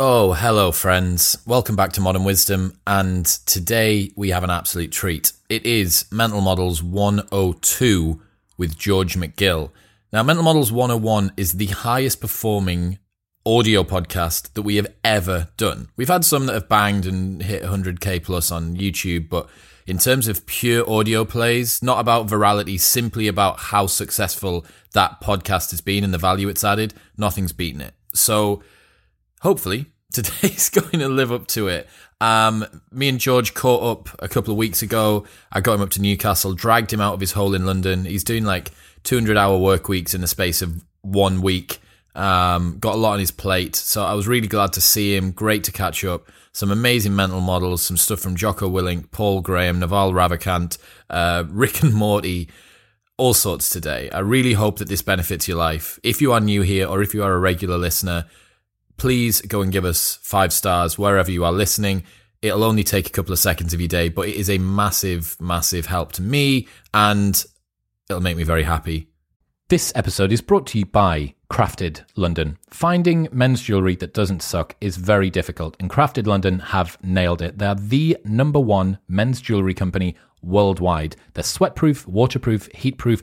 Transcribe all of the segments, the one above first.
Oh, hello, friends. Welcome back to Modern Wisdom. And today we have an absolute treat. It is Mental Models 102 with George MacGill. Now, Mental Models 101 is the highest performing audio podcast that we have ever done. We've had some that have banged and hit 100k plus on YouTube, but in terms of pure audio plays, not about virality, simply about how successful that podcast has been and the value it's added, nothing's beaten it. So, hopefully today's going to live up to it. Um, me and George caught up a couple of weeks ago. I got him up to Newcastle, dragged him out of his hole in London. He's doing like 200 hour work weeks in the space of one week. Um, got a lot on his plate. So I was really glad to see him. Great to catch up. Some amazing mental models, some stuff from Jocko Willink, Paul Graham, Naval Ravikant, uh, Rick and Morty all sorts today. I really hope that this benefits your life. If you are new here or if you are a regular listener, please go and give us five stars wherever you are listening. It'll only take a couple of seconds of your day, but it is a massive, massive help to me and it'll make me very happy. This episode is brought to you by Crafted London. Finding men's jewellery that doesn't suck is very difficult, and Crafted London have nailed it. They're the number one men's jewellery company worldwide. They're sweatproof, waterproof, heatproof,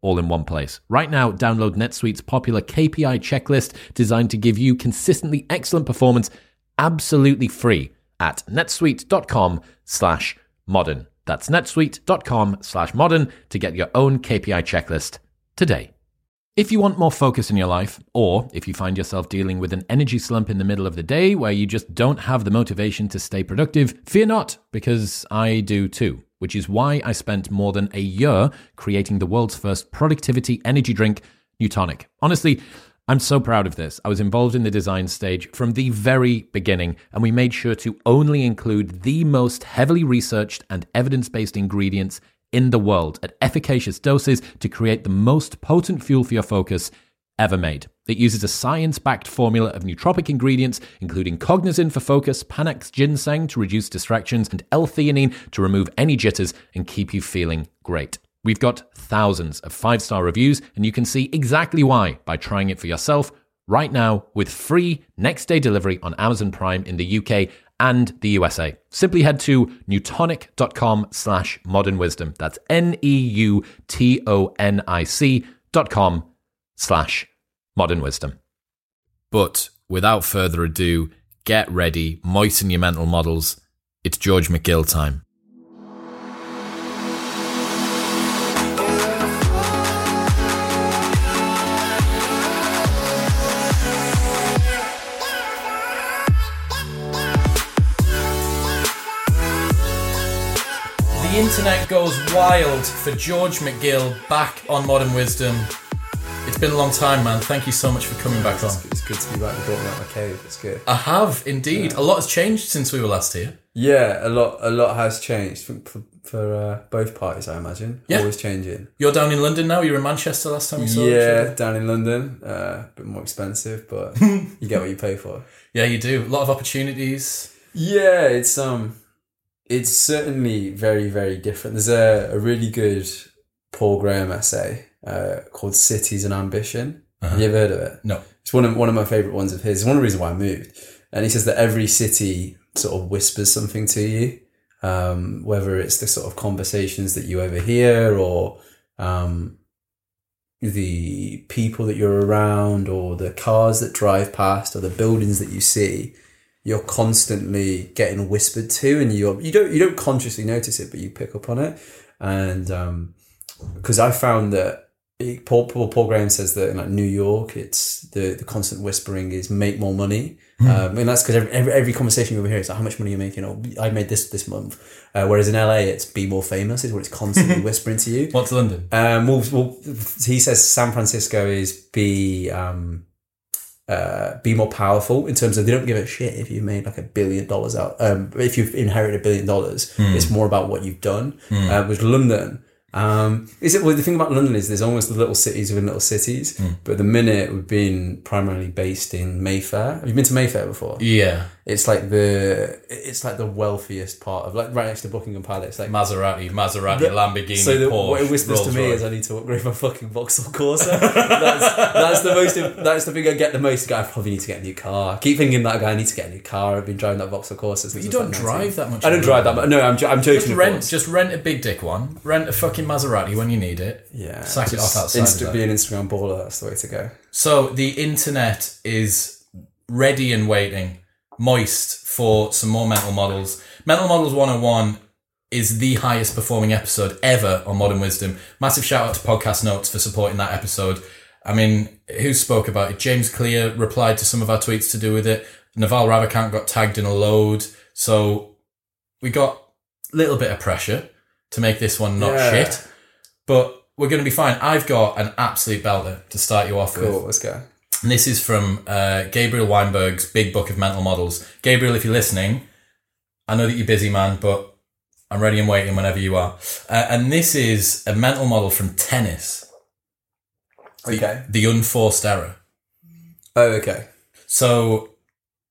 all in one place. Right now, download NetSuite's popular KPI checklist designed to give you consistently excellent performance absolutely free at netsuite.com slash modern. That's netsuite.com slash modern to get your own KPI checklist today. If you want more focus in your life, or if you find yourself dealing with an energy slump in the middle of the day where you just don't have the motivation to stay productive, fear not, because I do too which is why I spent more than a year creating the world's first productivity energy drink, Neutonic. Honestly, I'm so proud of this. I was involved in the design stage from the very beginning, and we made sure to only include the most heavily researched and evidence based ingredients in the world at efficacious doses to create the most potent fuel for your focus ever made. It uses a science backed formula of nootropic ingredients, including cognizin for focus, Panax ginseng to reduce distractions, and L theanine to remove any jitters and keep you feeling great. We've got thousands of five star reviews, and you can see exactly why by trying it for yourself right now with free next day delivery on Amazon Prime in the UK and the USA. Simply head to neutonic.com slash modern wisdom. That's N E U T O N I C dot com slash modern wisdom. But without further ado, get ready, moisten your mental models. It's George MacGill time. The internet goes wild for George MacGill back on Modern Wisdom It's been a long time, man. Thank you so much for coming back on. It's, it's good to be back. You brought me out of my cave. It's good. I have indeed. A lot has changed since we were last here. Yeah, a lot. A lot has changed for, for, uh, both parties. I imagine. Yeah. Always changing. You're down in London now. You were in Manchester last time we saw Yeah, down in London, uh, a bit more expensive, but you get what you pay for. Yeah, you do. A lot of opportunities. Yeah, it's um, it's certainly very very different. There's a, a really good Paul Graham essay uh, called "Cities and Ambition." Have you ever heard of it? No. It's one of one of my favorite ones of his. It's one of the reasons why I moved. And he says that every city sort of whispers something to you, um, whether it's the sort of conversations that you overhear or um, the people that you're around or the cars that drive past or the buildings that you see. You're constantly getting whispered to, and you you don't you don't consciously notice it, but you pick up on it. And um, because I found that it, Paul, Paul Paul Graham says that in like New York, it's the the constant whispering is make more money, um, and that's because every, every every conversation you overhear is like how much money you're making, or I made this this month. Uh, whereas in LA, it's be more famous is what it's constantly whispering to you. What's London? Um, well, well, he says San Francisco is be um, uh, be more powerful in terms of they don't give a shit if you made like a billion dollars out. Um, if you've inherited a billion dollars, it's more about what you've done. Uh, with London, um, is it? Well, the thing about London is there's almost the little cities within little cities. But at the minute we've been primarily based in Mayfair. Have you been to Mayfair before? Yeah. It's like the it's like the wealthiest part of like right next to Buckingham Palace. Like Maserati, Maserati, Lamborghini, so the, Porsche, what it whispers to me Royce. is I need to upgrade my fucking Vauxhall Corsa. that's, that's the most. That's the thing I get the most. Guy, I probably need to get a new car. I keep thinking that guy I need to get a new car. I've been driving that Vauxhall Corsa. Since you don't drive that much. I don't drive that much. No, I'm, I'm joking. Just rent, just rent a big dick one. Rent a fucking Maserati when you need it. yeah, sack it off outside Insta- be an Instagram baller. That's the way to go. So the internet is ready and waiting, moist for some more mental models. Mental Models 101 is the highest performing episode ever on Modern Wisdom. Massive shout out to Podcast Notes for supporting that episode. I mean, who spoke about it? James Clear replied to some of our tweets to do with it. Naval Ravikant got tagged in a load. So we got a little bit of pressure to make this one not Yeah. shit. But we're going to be fine. I've got an absolute belter to start you off with. Cool. Let's go. And this is from uh, Gabriel Weinberg's Big Book of Mental Models. Gabriel, if you're listening, I know that you're busy, man, but I'm ready and waiting whenever you are. Uh, and this is a mental model from tennis, Okay. the unforced error. Oh, okay. So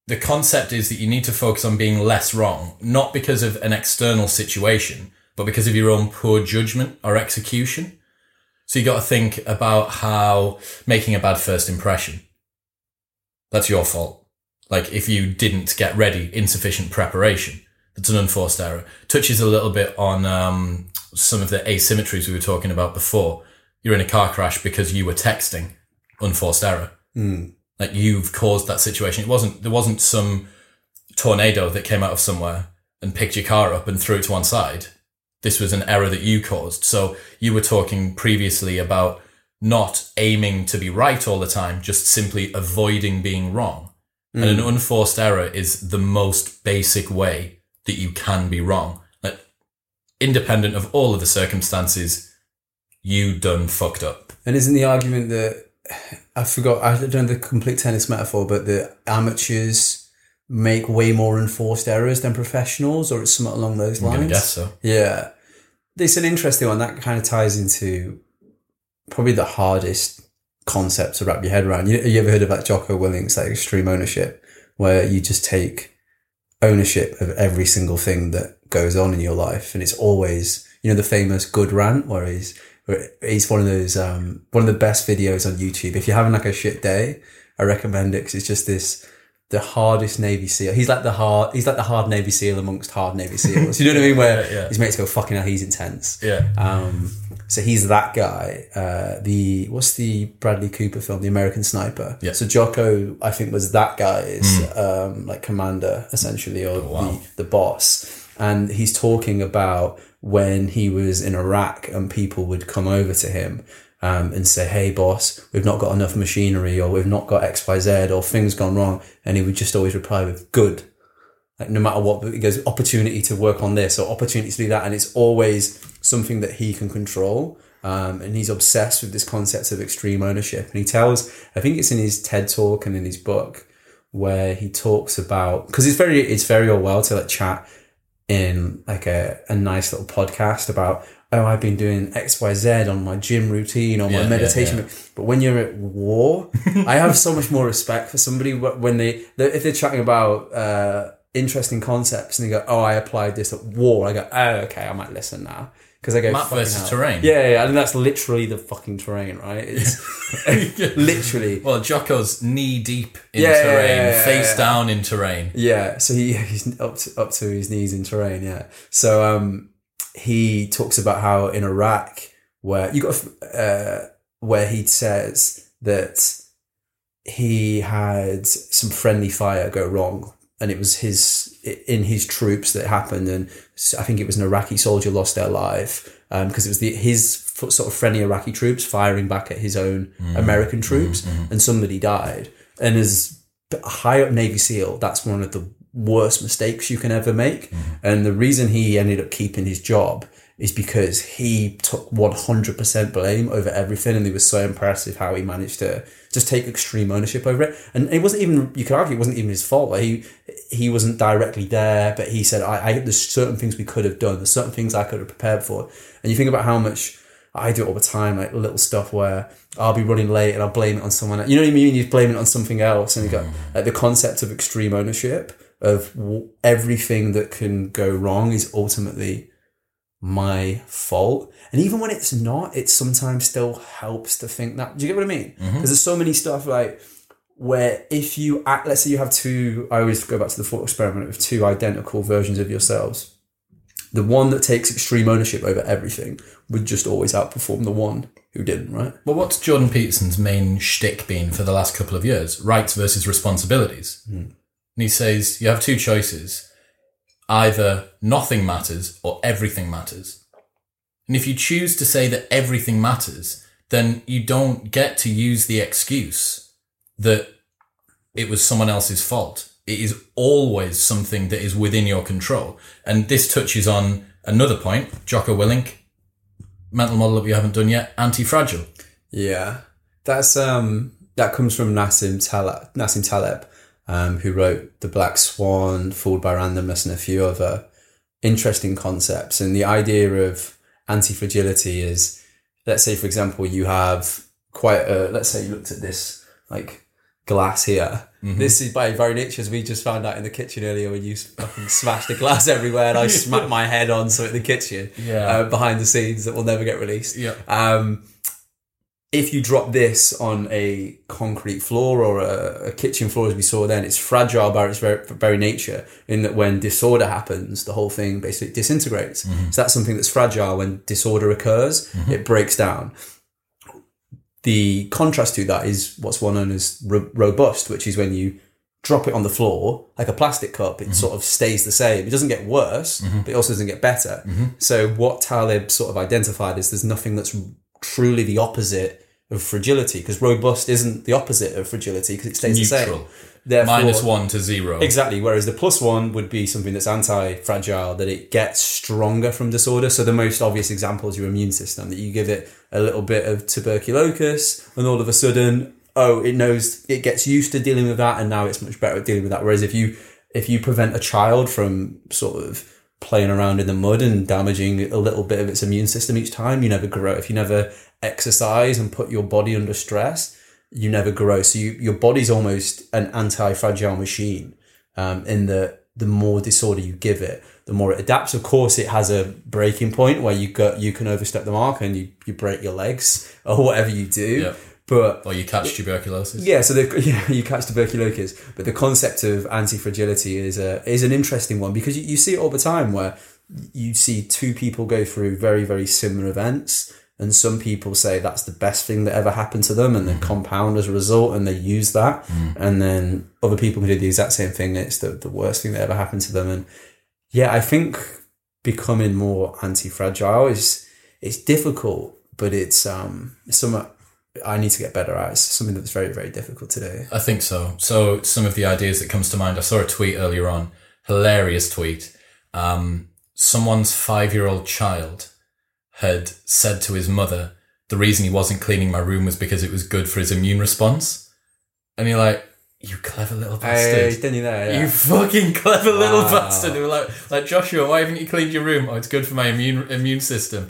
the concept is that you need to focus on being less wrong, not because of an external situation, but because of your own poor judgment or execution. So you got to think about how making a bad first impression. That's your fault. Like if you didn't get ready, insufficient preparation. That's an unforced error. Touches a little bit on um, some of the asymmetries we were talking about before. You're in a car crash because you were texting. Unforced error like you've caused that situation. It wasn't there wasn't some tornado that came out of somewhere and picked your car up and threw it to one side. This was an error that you caused. So you were talking previously about not aiming to be right all the time, just simply avoiding being wrong. And an hmm. unforced error is the most basic way that you can be wrong. Like independent of all of the circumstances, you done fucked up. And isn't the argument that I forgot? I don't know the complete tennis metaphor, but the amateurs make way more enforced errors than professionals, or it's something along those lines. gonna guess so. Yeah, it's an interesting one. That kind of ties into probably the hardest concept to wrap your head around. You, you ever heard of that Jocko Willink, like extreme ownership, where you just take ownership of every single thing that goes on in your life, and it's always you know the famous good rant where he's where he's one of those um one of the best videos on YouTube. If you're having like a shit day, I recommend it because it's just this the hardest Navy SEAL. He's like the hard. He's like the hard Navy SEAL amongst hard Navy SEAls. You know what I mean? Where Yeah, yeah. his mates go, "Fucking hell, he's intense." Yeah. Um, so he's that guy. Uh, the what's the Bradley Cooper film, The American Sniper? Yeah. So Jocko, I think, was that guy's um, like commander essentially, or wow. the, the boss. And he's talking about when he was in Iraq and people would come over to him um, and say, "Hey, boss, we've not got enough machinery, or we've not got X, Y, Z, or things gone wrong," and he would just always reply with "good." Like no matter what, he goes opportunity to work on this or opportunity to do that, and it's always something that he can control. Um, and he's obsessed with this concept of extreme ownership. And he tells, I think it's in his TED talk and in his book, where he talks about because it's very it's very all well to like chat in like a, a nice little podcast about oh I've been doing X Y Z on my gym routine or my Yeah, yeah, meditation. yeah. But when you're at war, I have so much more respect for somebody when they they- if they're chatting about uh, interesting concepts and they go oh I applied this at war. I go oh okay I might listen now. Because I go Map "Fucking versus hell." terrain. Yeah, yeah, yeah, and that's literally the fucking terrain, right? It's literally Well, Jocko's knee deep in Yeah, yeah, terrain, yeah, yeah, face yeah. down in terrain. Yeah, so he he's up to, up to his knees in terrain. Yeah, so um, he talks about how in Iraq, where you got uh, where he says that he had some friendly fire go wrong, and it was his in his troops that happened, and I think it was an Iraqi soldier lost their life um, because it was the his sort of friendly Iraqi troops firing back at his own mm. American troops, mm-hmm. and somebody died, and as a high up Navy SEAL, that's one of the worst mistakes you can ever make. Mm-hmm. And the reason he ended up keeping his job is because he took 100% blame over everything. And it was so impressive how he managed to just take extreme ownership over it. And it wasn't even, you could argue it wasn't even his fault. Like he, he wasn't directly there, but he said, I, I, there's certain things we could have done. There's certain things I could have prepared for. And you think about how much I do it all the time, like little stuff where I'll be running late and I'll blame it on someone. else. You know what I mean? You blame it on something else, and you go mm-hmm. like the concept of extreme ownership of w- everything that can go wrong is ultimately my fault. And even when it's not, it sometimes still helps to think that. Do you get what I mean? Mm-hmm. Because there's so many stuff like where if you act, let's say you have two. I always go back to the thought experiment of two identical versions of yourselves the one that takes extreme ownership over everything would just always outperform the one who didn't, right? Well, what's Jordan Peterson's main shtick been for the last couple of years? Rights versus responsibilities. Hmm. And he says you have two choices either nothing matters or everything matters. And if you choose to say that everything matters, then you don't get to use the excuse that it was someone else's fault. It is always something that is within your control. And this touches on another point, Jocko Willink, mental model that we haven't done yet, anti-fragile. Yeah, that's um that comes from Nassim Taleb, Nassim Taleb, um, who wrote The Black Swan, Fooled by Randomness, and a few other interesting concepts. And the idea of anti-fragility is, let's say, for example, you have quite a, let's say you looked at this like glass here. This is by very nature, as we just found out in the kitchen earlier when you fucking smashed the glass everywhere and I smacked my head on so in the kitchen Yeah. uh, behind the scenes that will never get released. Yeah. Um, if you drop this on a concrete floor or a, a kitchen floor, as we saw then, it's fragile by its very, very nature. In that, when disorder happens, the whole thing basically disintegrates. Mm-hmm. So that's something that's fragile. When disorder occurs, mm-hmm. it breaks down. The contrast to that is what's one known as ro- robust, which is when you drop it on the floor like a plastic cup, it mm-hmm. sort of stays the same. It doesn't get worse, but it also doesn't get better. So what Taleb sort of identified is there's nothing that's truly the opposite of fragility because robust isn't the opposite of fragility because it stays the same. Neutral. Therefore, Minus one to zero. Exactly. Whereas the plus one would be something that's anti-fragile, that it gets stronger from disorder. So the most obvious example is your immune system, that you give it a little bit of tuberculosis and all of a sudden, oh, it knows, it gets used to dealing with that and now it's much better at dealing with that. Whereas if you, if you prevent a child from sort of playing around in the mud and damaging a little bit of its immune system each time, you never grow. If you never exercise and put your body under stress, you never grow. So you, your body's almost an anti-fragile machine. Um, in the the more disorder you give it, the more it adapts. Of course, it has a breaking point where you go you can overstep the mark and you, you break your legs or whatever you do. But or you catch tuberculosis. yeah, so the, yeah, you catch tuberculosis, but the concept of anti-fragility is a is an interesting one because you, you see it all the time where you see two people go through very very similar events, and some people say that's the best thing that ever happened to them, and then compound as a result, and they use that, and then other people who did the exact same thing, it's the the worst thing that ever happened to them, and yeah, I think becoming more anti-fragile is it's difficult, but it's um it's something I need to get better at. It's something that's very very difficult to do. I think so. So some of the ideas that comes to mind. I saw a tweet earlier on, hilarious tweet. Um, someone's five-year-old child had said to his mother, the reason he wasn't cleaning my room was because it was good for his immune response. And you're like, you clever little bastard. Hey, didn't you there? Yeah. You fucking clever little Wow. bastard. They were like, like Joshua, why haven't you cleaned your room? Oh, it's good for my immune immune system.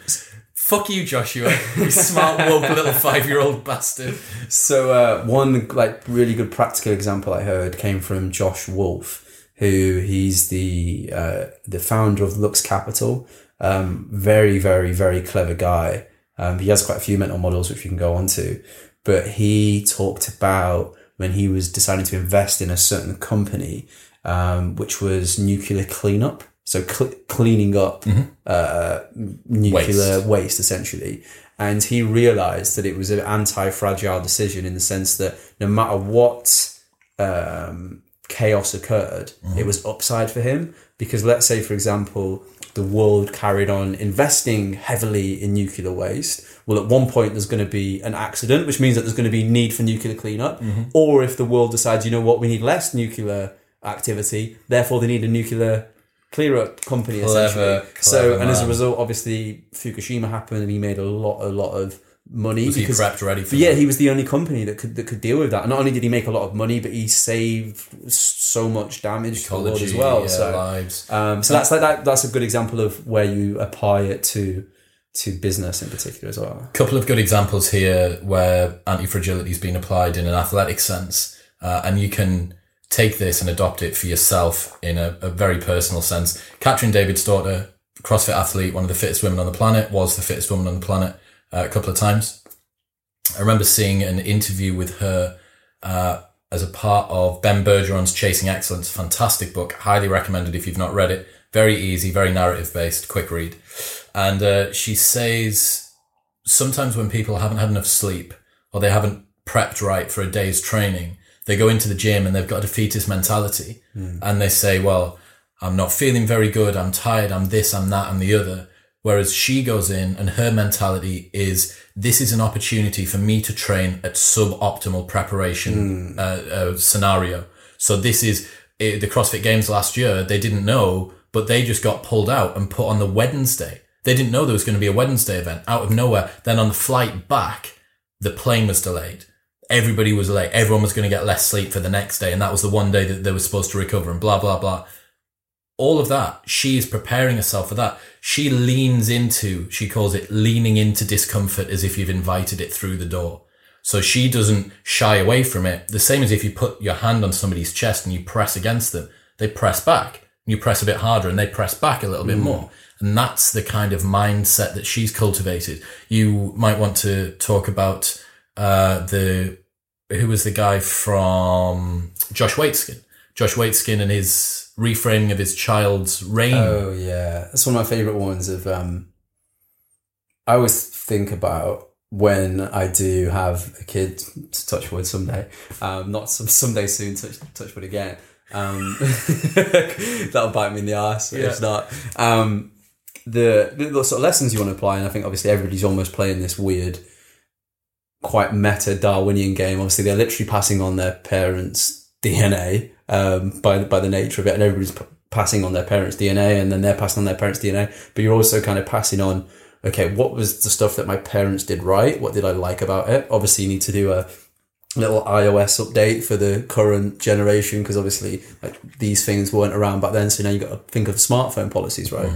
Fuck you, Joshua. You smart woke little five year old bastard. So uh, one like really good practical example I heard came from Josh Wolfe, who he's the uh, the founder of Lux Capital. Um, very very very clever guy. Um, he has quite a few mental models which we can go on to, but he talked about when he was deciding to invest in a certain company, um, which was nuclear cleanup. So cl- cleaning up uh, nuclear Waste. waste. essentially. And he realized that it was an anti fragile decision in the sense that no matter what um, chaos occurred, it was upside for him. Because let's say, for example, the world carried on investing heavily in nuclear waste. Well, at one point, there's going to be an accident, which means that there's going to be need for nuclear cleanup. Or if the world decides, you know what, we need less nuclear activity, therefore they need a nuclear clear up company Clever, essentially. so, clever and as a result, obviously, Fukushima happened, and he made a lot, a lot of money Was he because prepped ready for yeah, that? he was the only company that could that could deal with that. And not only did he make a lot of money, but he saved so much damage to the world as well. yeah, so, lives. um, so that's like that. That's a good example of where you apply it to to business in particular as well. A couple of good examples here where anti-fragility has been applied in an athletic sense uh, and you can take this and adopt it for yourself in a, a very personal sense. Katrin Davidsdottir CrossFit athlete one of the fittest women on the planet was the fittest woman on the planet uh, a couple of times. I remember seeing an interview with her uh, as a part of Ben Bergeron's Chasing Excellence fantastic book highly recommended if you've not read it. Very easy very narrative based quick read. And uh, she says sometimes when people haven't had enough sleep or they haven't prepped right for a day's training, they go into the gym and they've got a defeatist mentality and they say, well, I'm not feeling very good. I'm tired. I'm this, I'm that, I'm the other. Whereas she goes in and her mentality is this is an opportunity for me to train at suboptimal preparation uh, uh, scenario. So this is eh, the CrossFit Games last year. They didn't know, but they just got pulled out and put on the Wednesday. They didn't know there was going to be a Wednesday event out of nowhere. Then on the flight back, the plane was delayed. Everybody was late. Everyone was going to get less sleep for the next day. And that was the one day that they were supposed to recover and blah, blah, blah. All of that, she is preparing herself for that. She leans into, she calls it leaning into discomfort as if you've invited it through the door. So she doesn't shy away from it. The same as if you put your hand on somebody's chest and you press against them, they press back. You press a bit harder and they press back a little bit mm. more. And that's the kind of mindset that she's cultivated. You might want to talk about uh, the who was the guy from Josh Waitzkin. Josh Waitzkin and his reframing of his child's reign. Oh yeah, that's one of my favorite ones. Of um, I always think about when I do have a kid. To touch wood someday, um, not some someday soon. Touch touch wood again. Um, that'll bite me in the ass. Yeah. It's not. Um, the the sort of lessons you want to apply, and I think obviously everybody's almost playing this weird, quite meta Darwinian game. Obviously, they're literally passing on their parents' DNA um, by by the nature of it, and everybody's p- passing on their parents' DNA, and then they're passing on their parents' DNA. But you're also kind of passing on. Okay, what was the stuff that my parents did right? What did I like about it? Obviously, you need to do a little iOS update for the current generation because obviously like these things weren't around back then. So now you've got to think of smartphone policies, right?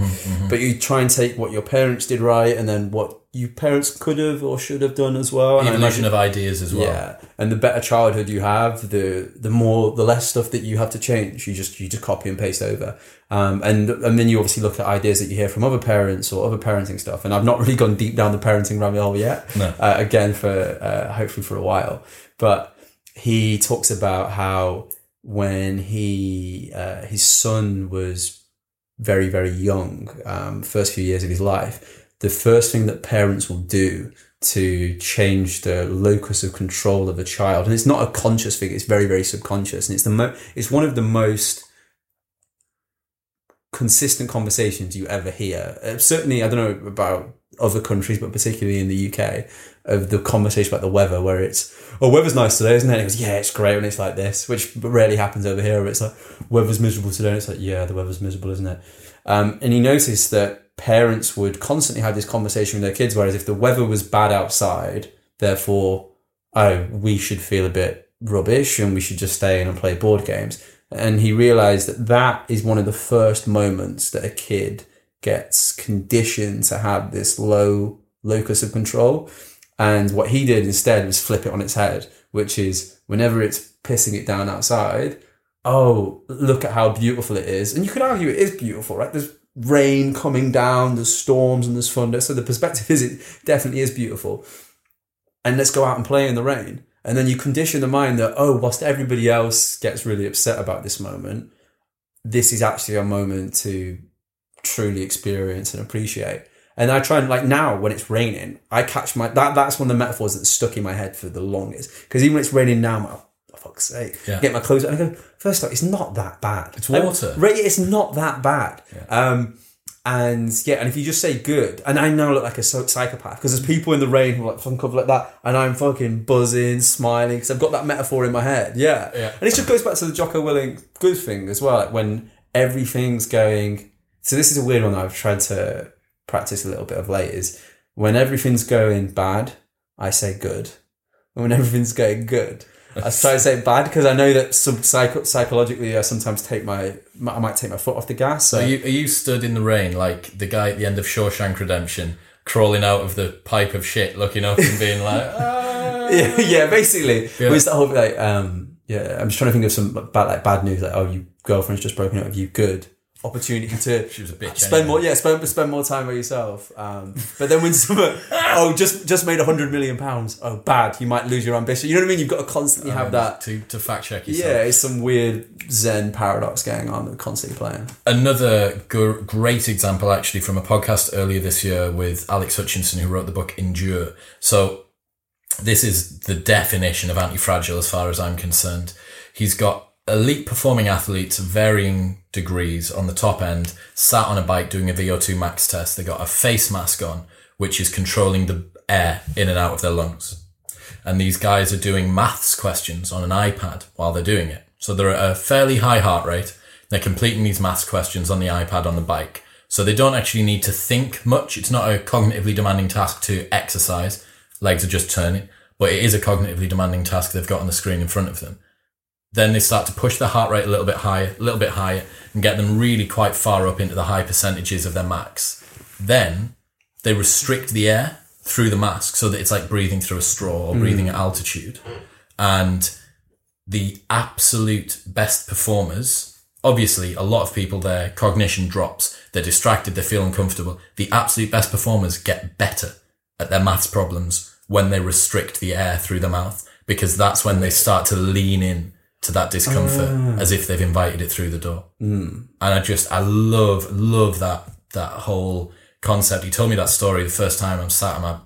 But you try and take what your parents did right, and then what you parents could have or should have done as well. And Evolution of ideas as well. yeah, and the better childhood you have, the the more the less stuff that you have to change. You just you just copy and paste over, um, and and then you obviously look at ideas that you hear from other parents or other parenting stuff. And I've not really gone deep down the parenting rabbit hole yet. No. Uh, again, for uh, hopefully for a while, but he talks about how when he uh, his son was very very young, um, first few years of his life, the first thing that parents will do to change the locus of control of a child, and it's not a conscious thing; it's very very subconscious, and it's the mo- it's one of the most consistent conversations you ever hear. Uh, certainly, I don't know about other countries, but particularly in the UK, of the conversation about the weather, where it's, oh, weather's nice today, isn't it? And it goes, yeah, it's great when it's like this, which rarely happens over here. Where it's like, weather's miserable today. And it's like, yeah, the weather's miserable, isn't it? Um, and you notice that parents would constantly have this conversation with their kids. Whereas if the weather was bad outside, therefore, oh, we should feel a bit rubbish and we should just stay in and play board games. And he realized that that is one of the first moments that a kid gets conditioned to have this low locus of control. And what he did instead was flip it on its head, which is whenever it's pissing it down outside, oh, look at how beautiful it is. And you could argue it is beautiful, right? There's rain coming down, there's storms and there's thunder. So the perspective is it definitely is beautiful. And let's go out and play in the rain. And then you condition the mind that, oh, whilst everybody else gets really upset about this moment, this is actually a moment to truly experience and appreciate. And I try and like now when it's raining, I catch my that that's one of the metaphors that's stuck in my head for the longest. Because even when it's raining now, Like, fuck's sake, Yeah. get my clothes on. And I go, first off, it's not that bad. It's water. right, it's not that bad. Um, and yeah, and if you just say good, and I now look like a psychopath because there's people in the rain who are like fucking covered like that, and I'm fucking buzzing, smiling because I've got that metaphor in my head. Yeah, Yeah. and it just goes back to the Jocko Willink good thing as well. Like when everything's going. So this is a weird one that I've tried to practice a little bit of late. Is when everything's going bad, I say good, and when everything's going good. I try to say bad because I know that sub- psycho- psychologically I sometimes take my I might take my foot off the gas. So Are you, are you stood in the rain like the guy at the end of Shawshank Redemption, crawling out of the pipe of shit, looking up and being like, ah. yeah, yeah, basically. Yeah. Was the whole like um yeah, I'm just trying to think of some bad like bad news like oh your girlfriend's just broken up with you, good. Opportunity to She was a bitch spend anyway. more yeah, spend spend more time by yourself. Um but then when someone oh just just made a hundred million pounds, oh bad, you might lose your ambition. You know what I mean? You've got to constantly have that to, to fact check yourself. Yeah, it's some weird Zen paradox going on that we're constantly playing. Another gr- great example, actually, from a podcast earlier this year with Alex Hutchinson, who wrote the book Endure. So, this is the definition of anti fragile as far as I'm concerned. He's got elite performing athletes of varying degrees on the top end, sat on a bike doing a VO2 max test. They got a face mask on, which is controlling the air in and out of their lungs. And these guys are doing maths questions on an iPad while they're doing it. So they're at a fairly high heart rate. They're completing these maths questions on the iPad on the bike. So they don't actually need to think much. It's not a cognitively demanding task to exercise. Legs are just turning, but it is a cognitively demanding task they've got on the screen in front of them. Then they start to push their heart rate a little bit higher, a little bit higher, and get them really quite far up into the high percentages of their max. Then they restrict the air through the mask so that it's like breathing through a straw or hmm. breathing at altitude. And the absolute best performers, obviously, a lot of people, their cognition drops, they're distracted, they feel uncomfortable. The absolute best performers get better at their maths problems when they restrict the air through the mouth because that's when they start to lean in to that discomfort ah. as if they've invited it through the door. Hmm. And I just, I love, love that, that whole concept. He told me that story the first time I'm sat on my,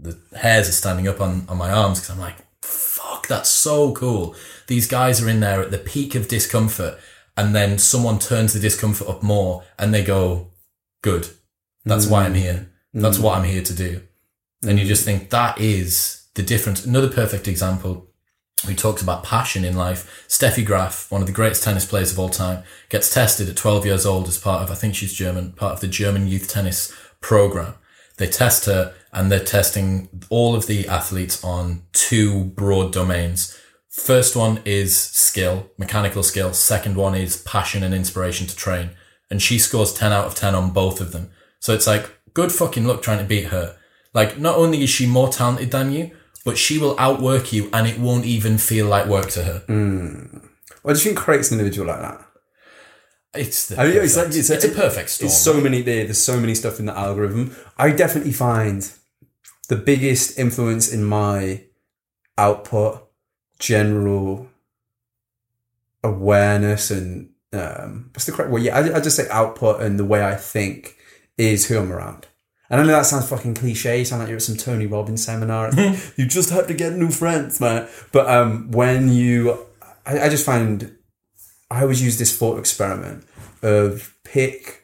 the hairs are standing up on, on my arms because I'm like, fuck, that's so cool. These guys are in there at the peak of discomfort and then someone turns the discomfort up more and they go, good. That's why I'm hmm. here. That's hmm. what I'm here to do. And you just think that is the difference. Another perfect example who talks about passion in life. Steffi Graf, one of the greatest tennis players of all time, gets tested at 12 years old as part of, I think she's German, part of the German youth tennis program. They test her and they're testing all of the athletes on two broad domains. First one is skill, mechanical skill. Second one is passion and inspiration to train. And she scores 10 out of 10 on both of them. So it's like, good fucking luck trying to beat her. Like, not only is she more talented than you, but she will outwork you and it won't even feel like work to her. What do you think creates an individual like that? It's the I mean, it's, like, it's, it's a perfect storm. It's so many there. There's so many stuff in the algorithm. I definitely find the biggest influence in my output, general awareness, and um, what's the correct word? Yeah, I, I just say output and the way I think is who I'm around. And I know that sounds fucking cliche. You sound like you're at some Tony Robbins seminar. You just have to get new friends, man. But um, when you, I, I just find I always use this thought experiment of pick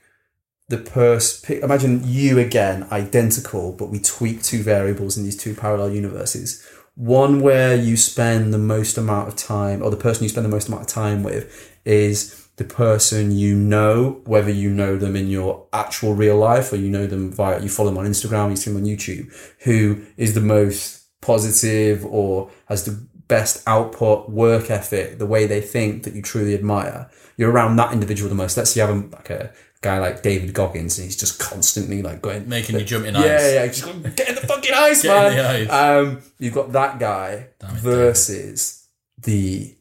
the person. Pick, imagine you again, identical, but we tweak two variables in these two parallel universes. One where you spend the most amount of time, or the person you spend the most amount of time with, is the person you know, whether you know them in your actual real life or you know them via, you follow them on Instagram, you see them on YouTube, who is the most positive or has the best output, work ethic, the way they think that you truly admire. You're around that individual the most. Let's say you have a, like a guy like David Goggins and he's just constantly like going, Making you jump in yeah, ice. yeah, yeah, just going, get in the fucking ice, Get man. in the ice. Um, you've got that guy it, versus the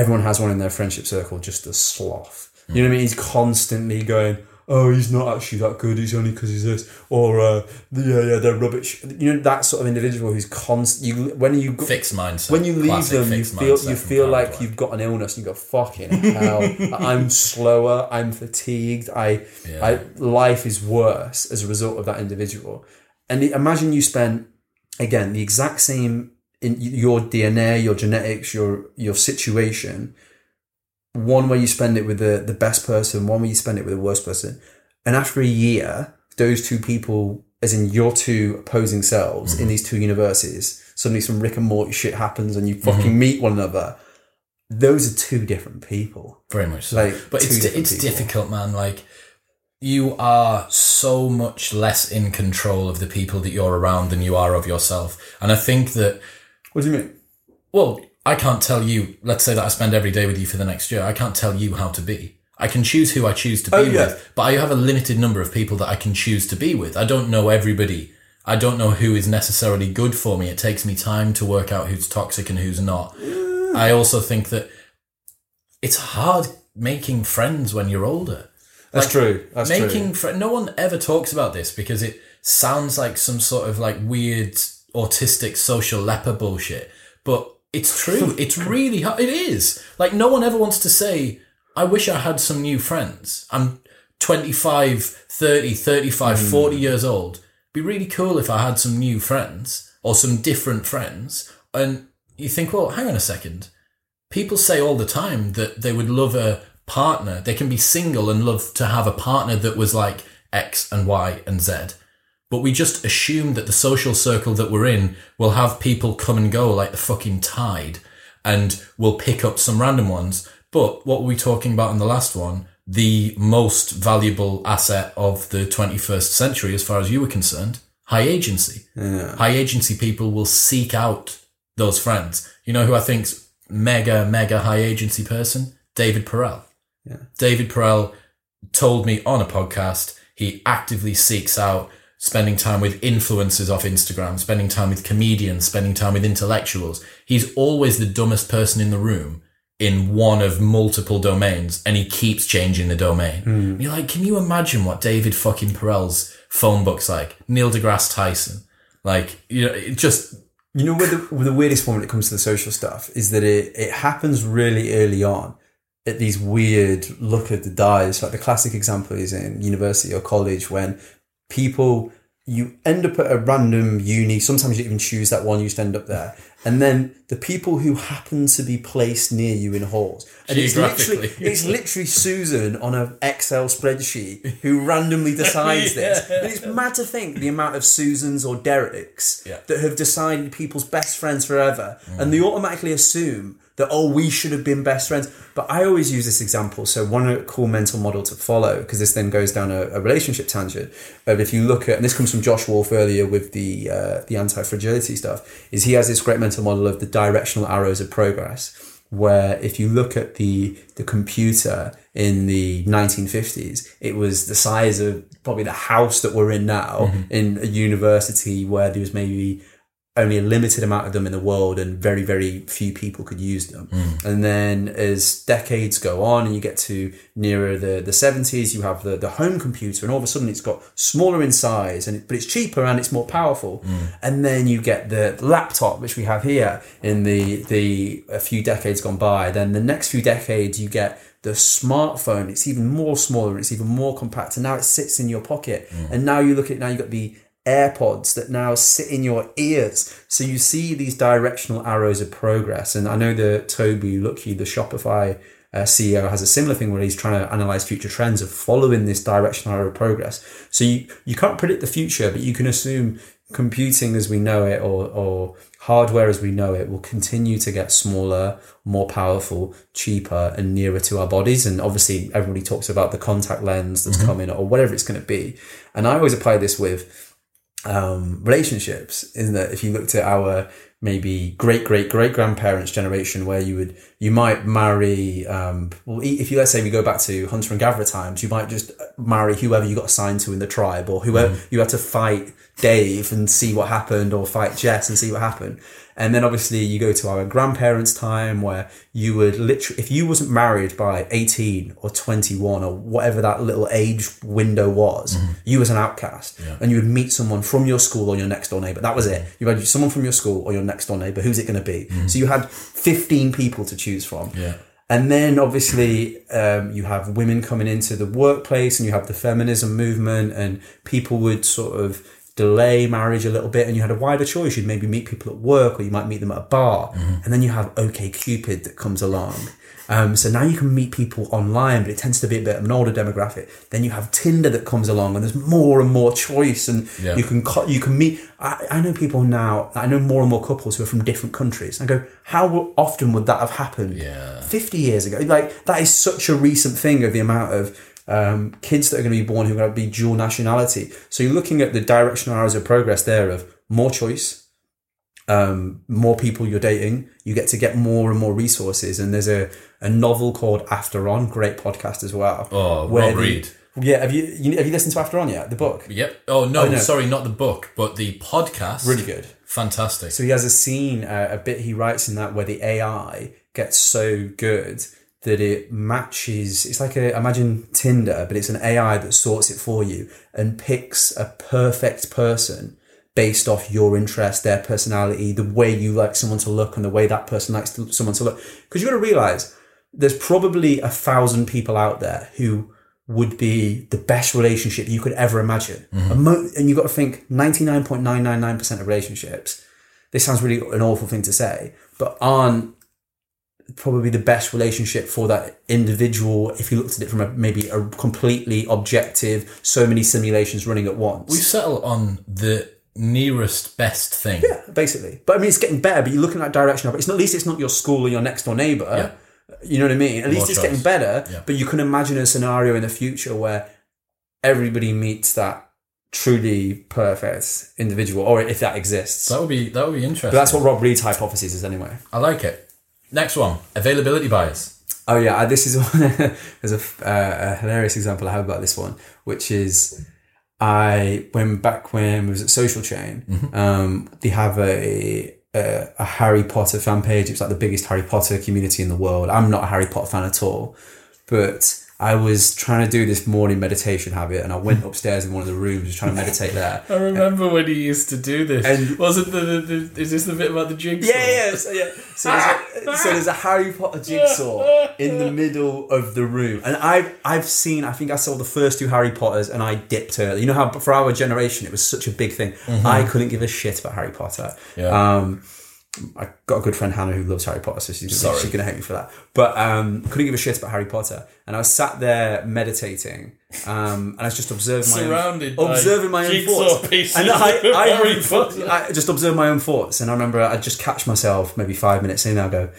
everyone has one in their friendship circle, just a sloth. You know what I mean? He's constantly going, "Oh, he's not actually that good. He's only because he's this," or uh, "Yeah, yeah, they're rubbish." You know that sort of individual who's constant. You when you go- Fixed mindset. when you leave them, you feel you feel like Black. you've got an illness. and You go fucking hell. I'm slower. I'm fatigued. I, Yeah. I life is worse as a result of that individual. And imagine you spent again the exact same in your DNA, your genetics, your your situation. One where you spend it with the the best person, one where you spend it with the worst person, and after a year, those two people, as in your two opposing selves Mm-hmm. in these two universes, suddenly some Rick and Morty shit happens, and you Mm-hmm. fucking meet one another. Those are two different people. Very much so. Like, but it's it's people. difficult, man. Like you are so much less in control of the people that you're around than you are of yourself. And I think that What do you mean? well, I can't tell you. Let's say that I spend every day with you for the next year. I can't tell you how to be. I can choose who I choose to be Oh, yeah. with, but I have a limited number of people that I can choose to be with. I don't know everybody. I don't know who is necessarily good for me. It takes me time to work out who's toxic and who's not. I also think that it's hard making friends when you're older. That's Like, true. That's making true. fr- no one ever talks about this because it sounds like some sort of like weird autistic social leper bullshit. But it's true. It's really hard it is. Like no one ever wants to say i wish i had some new friends. I'm 25 30 35 Hmm. 40 years old. Be really cool if i had some new friends or some different friends. And you think well hang on a second. People say all the time that they would love a partner. They can be single and love to have a partner that was like X and Y and Z. But we just assume that the social circle that we're in will have people come and go like the fucking tide and we'll pick up some random ones. But what were we talking about in the last one? The most valuable asset of the 21st century, as far as you were concerned, high agency. High agency people will seek out those friends. You know who I think's mega, mega high agency person? David Perell. Yeah. David Perell told me on a podcast he actively seeks out spending time with influencers off Instagram, spending time with comedians, spending time with intellectuals. He's always the dumbest person in the room in one of multiple domains and he keeps changing the domain. Hmm. You're like, can you imagine what David fucking Perell's phone book's like? Neil deGrasse Tyson. Like, you know, it just You know, with the, with the weirdest one when it comes to the social stuff is that it, it happens really early on at these weird look at the dice. Like the classic example is in university or college when people, you end up at a random uni. Sometimes you even choose that one, you just end up there. And then the people who happen to be placed near you in halls. And it's literally, it's literally Susan on an Excel spreadsheet who randomly decides this. And it's mad to think the amount of Susans or Derricks Yeah. that have decided people's best friends forever. And they automatically assume that, oh, we should have been best friends. But I always use this example. So, one cool mental model to follow, because this then goes down a, a relationship tangent. But if you look at, and this comes from Josh Wolfe earlier with the, uh, the anti fragility stuff, is he has this great mental model of the directional arrows of progress where if you look at the the computer in the 1950s it was the size of probably the house that we're in now in a university where there was maybe only a limited amount of them in the world and very very few people could use them. Hmm. And then as decades go on and you get to nearer the the 70s you have the the home computer and all of a sudden it's got smaller in size and it, but it's cheaper and it's more powerful. Hmm. And then you get the laptop which we have here in the the a few decades gone by. Then the next few decades you get the smartphone. It's even more smaller it's even more compact. And now it sits in your pocket. Hmm. And now you look at now you've got the AirPods that now sit in your ears. So you see these directional arrows of progress. And I know that Tobi Lutke, the Shopify uh, CEO, has a similar thing where he's trying to analyze future trends of following this directional arrow of progress. So you, you can't predict the future, but you can assume computing as we know it or, or hardware as we know it will continue to get smaller, more powerful, cheaper, and nearer to our bodies. And obviously, everybody talks about the contact lens that's coming or whatever it's going to be. And I always apply this with um, relationships, in that if you looked at our maybe great great great grandparents generation where you would you might marry um well if you let's say we go back to hunter and gatherer times you might just marry whoever you got assigned to in the tribe or whoever you had to fight dave and see what happened or fight jess and see what happened and then obviously you go to our grandparents time where you would literally if you wasn't married by 18 or 21 or whatever that little age window was mm-hmm. you was an outcast. And you would meet someone from your school or your next door neighbor. That was it. Mm-hmm. You had someone from your school or your next door neighbor. Who's it going to be mm-hmm. so you had 15 people to choose from. Yeah. and then obviously um, you have women coming into the workplace and you have the feminism movement and people would sort of delay marriage a little bit and you had a wider choice. You'd maybe meet people at work or you might meet them at a bar. And then you have OK Cupid that comes along. Um, so now you can meet people online, but it tends to be a bit of an older demographic. Then you have Tinder that comes along, and there's more and more choice, and Yeah. you can you can meet. I, I know people now. I know more and more couples who are from different countries. I go, how often would that have happened? Yeah. 50 years ago. Like that is such a recent thing of the amount of um, kids that are going to be born who are going to be dual nationality. So you're looking at the directional arrows of progress there of more choice, um, more people you're dating. You get to get more and more resources. And there's a, a novel called After On, great podcast as well. Oh, where Rob Reid. Yeah, have you, you have you listened to After On yet? The book, Yep. Oh no, no. sorry, not the book, but the podcast. really good. Fantastic. So he has a scene, uh, a bit he writes in that where the AI gets so good that it matches. It's like a imagine Tinder, but it's an AI that sorts it for you and picks a perfect person based off your interest, their personality, the way you like someone to look, and the way that person likes to, someone to look. Because you've got to realize there's probably a thousand people out there who would be the best relationship you could ever imagine. Mm-hmm. And, mo- and you've got to think 99.999% of relationships, this sounds really an awful thing to say, but aren't probably the best relationship for that individual if you looked at it from a maybe a completely objective, so many simulations running at once. we settle on the nearest best thing. Yeah, basically. But I mean, it's getting better. But you're looking at direction of it. It's not, at least it's not your school or your next door neighbor. Yeah. You know what I mean? At least it's choice. getting better. Yeah. But you can imagine a scenario in the future where everybody meets that truly perfect individual, or if that exists. That would be that would be interesting. but that's what Rob Reid's hypothesis is, anyway. I like it. Next one, availability bias. Oh yeah, I- this is one. there's a, uh, a hilarious example I have about this one, which is I when back when I was at Social Chain, um, they have a, a a Harry Potter fan page. It's like the biggest Harry Potter community in the world. I'm not a Harry Potter fan at all, but I was trying to do this morning meditation habit, and I went upstairs in one of the rooms, was trying to meditate there. I remember when he used to do this. And- wasn't the, the, the is this the bit about the jigsaw? Yeah, yeah, so, yeah. So there's, a, so there's a Harry Potter jigsaw in the middle of the room, and I've I've seen. I think I saw the first two Harry Potters, and I dipped early. You know how for our generation it was such a big thing. I couldn't give a shit about Harry Potter. Yeah. Um, I got a good friend Hannah who loves Harry Potter, so she's, Sorry. she's gonna hate me for that. But um, couldn't give a shit about Harry Potter, and I was sat there meditating, um, and I was just observing my Surrounded own, observing my own thoughts, pieces and I, I, Harry Potter. I just observed my own thoughts, and I remember I just catch myself maybe five minutes in, and I go.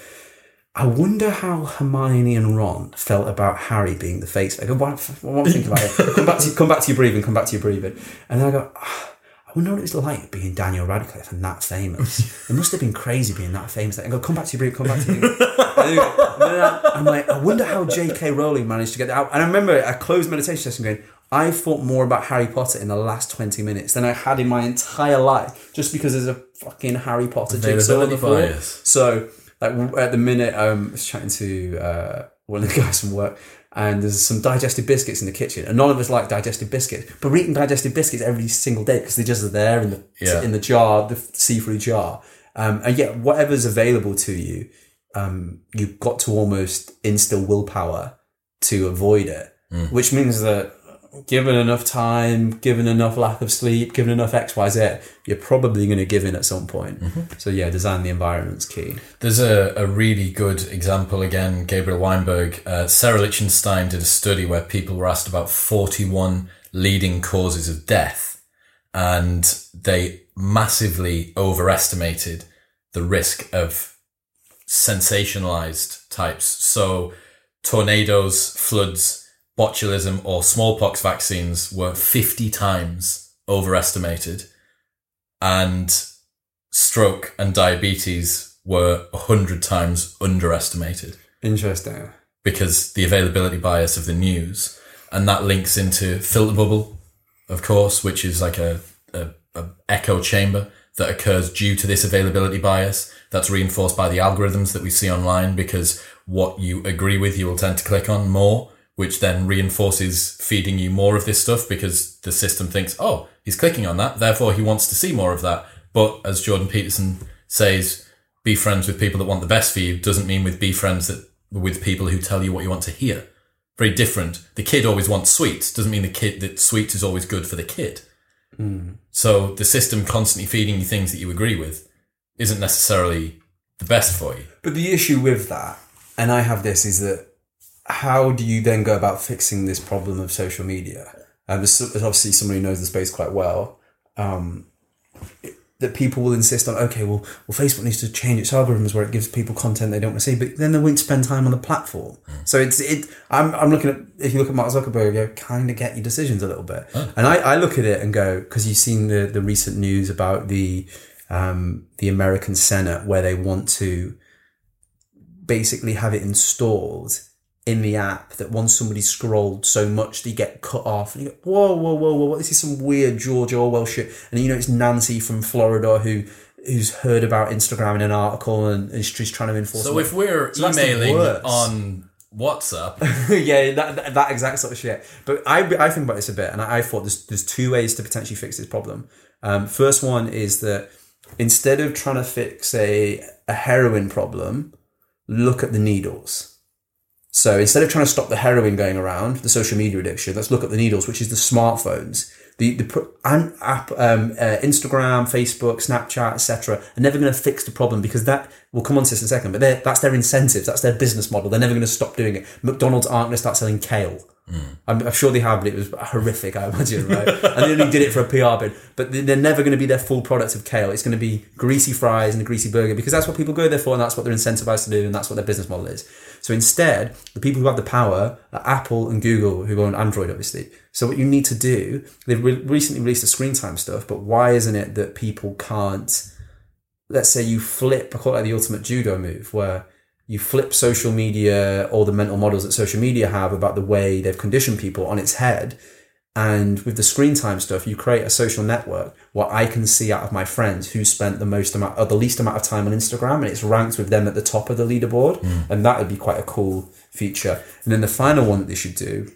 I wonder how Hermione and Ron felt about Harry being the face. I go, what, what think about it? Come back to come back to your breathing. Come back to your breathing. And then I go, "Ah, I wonder what it was like being Daniel Radcliffe and that famous. It must have been crazy being that famous. I go, come back to your breathing. Come back to your. And I, am like, I wonder how J.K. Rowling managed to get that out. And I remember I closed meditation session going. I thought more about Harry Potter in the last 20 minutes than I had in my entire life just because there's a fucking Harry Potter jigsaw on the floor. bias. So, like at the minute, um, I was chatting to uh, one of the guys from work, and there's some digestive biscuits in the kitchen, and none of us like digestive biscuits, but we're eating digestive biscuits every single day because they just are there in the Yeah. in the jar, the see-through jar, um, and yet whatever's available to you, um, you've got to almost instill willpower to avoid it, which means that. Given enough time, given enough lack of sleep, given enough X, Y, Z, you're probably going to give in at some point. So yeah, design the environment's key. There's a, a really good example again, Gabriel Weinberg. Uh, Sarah Lichtenstein did a study where people were asked about 41 leading causes of death. And they massively overestimated the risk of sensationalized types. So tornadoes, floods, botulism, or smallpox vaccines were 50 times overestimated, and stroke and diabetes were 100 times underestimated Interesting. because the availability bias of the news. And that links into filter bubble, of course, which is like a, a, a echo chamber that occurs due to this availability bias. That's reinforced by the algorithms that we see online because what you agree with, you will tend to click on more, which then reinforces feeding you more of this stuff because the system thinks, oh, he's clicking on that. Therefore, he wants to see more of that. But as Jordan Peterson says, be friends with people that want the best for you doesn't mean with be friends that with people who tell you what you want to hear. Very different. The kid always wants sweets. Doesn't mean the kid that sweets is always good for the kid. Hmm. So the system constantly feeding you things that you agree with isn't necessarily the best for you. But the issue with that, and I have this, is that how do you then go about fixing this problem of social media? There's obviously somebody who knows the space quite well. Um, it- that people will insist on, okay, well, well, Facebook needs to change its algorithms where it gives people content they don't want to see, but then they won't spend time on the platform. So it's it. I'm, I'm looking at if you look at Mark Zuckerberg, you kind of get your decisions a little bit, and I, I look at it and go because you've seen the the recent news about the um, the American Senate where they want to basically have it installed in the app that once somebody scrolled so much they get cut off and you go whoa whoa whoa whoa this is some weird George Orwell shit and you know it's Nancy from Florida who who's heard about Instagram in an article and just trying to enforce So if we're So emailing on WhatsApp, yeah, that, that, that exact sort of shit. But I, I think about this a bit, and I, I thought there's there's two ways to potentially fix this problem. Um, first one is that instead of trying to fix a a heroin problem, look at the needles. So instead of trying to stop the heroin going around, the social media addiction, let's look at the needles, which is the smartphones. The, the um, uh, Instagram, Facebook, Snapchat, etc. are never going to fix the problem because that we'll come on to this in a second. But that's their incentives, that's their business model. They're never going to stop doing it. McDonald's aren't going to start selling kale. Mm. I'm, I'm sure they have, but it was horrific, I imagine, right? and they only did it for a PR bid. But they- they're never going to be their full product of kale. It's going to be greasy fries and a greasy burger because that's what people go there for, and that's what they're incentivized to do, and that's what their business model is. So instead, the people who have the power are Apple and Google, who own Android, obviously. So what you need to do, they've re- recently released the screen time stuff, but why isn't it that people can't? Let's say you flip, I call it like the ultimate judo move, where you flip social media or the mental models that social media have about the way they've conditioned people on its head. And with the screen time stuff, you create a social network what I can see out of my friends who spent the most amount or the least amount of time on Instagram and it's ranked with them at the top of the leaderboard. And that would be quite a cool feature. And then the final one that they should do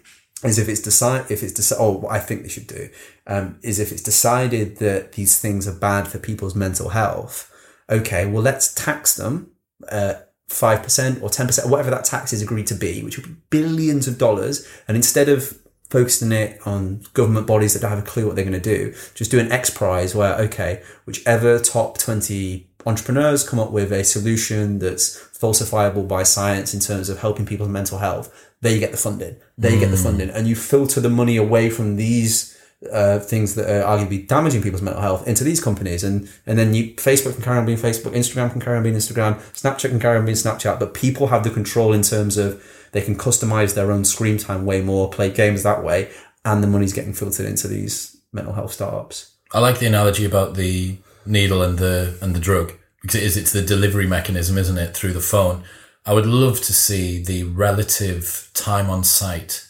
is if it's decide if it's decided oh what I think they should do um, is if it's decided that these things are bad for people's mental health. Okay, well let's tax them uh, five percent or ten percent, whatever that tax is agreed to be, which would be billions of dollars. And instead of focusing it on government bodies that don't have a clue what they're going to do, just do an X prize where okay, whichever top twenty entrepreneurs come up with a solution that's falsifiable by science in terms of helping people's mental health, there you get the funding. There you get the hmm. funding, and you filter the money away from these uh, things that are arguably damaging people's mental health into these companies, and and then you Facebook can carry on being Facebook, Instagram can carry on being Instagram, Snapchat can carry on being Snapchat, but people have the control in terms of they can customize their own screen time way more, play games that way, and the money's getting filtered into these mental health startups. I like the analogy about the needle and the and the drug because it is it's the delivery mechanism, isn't it, through the phone. I would love to see the relative time on site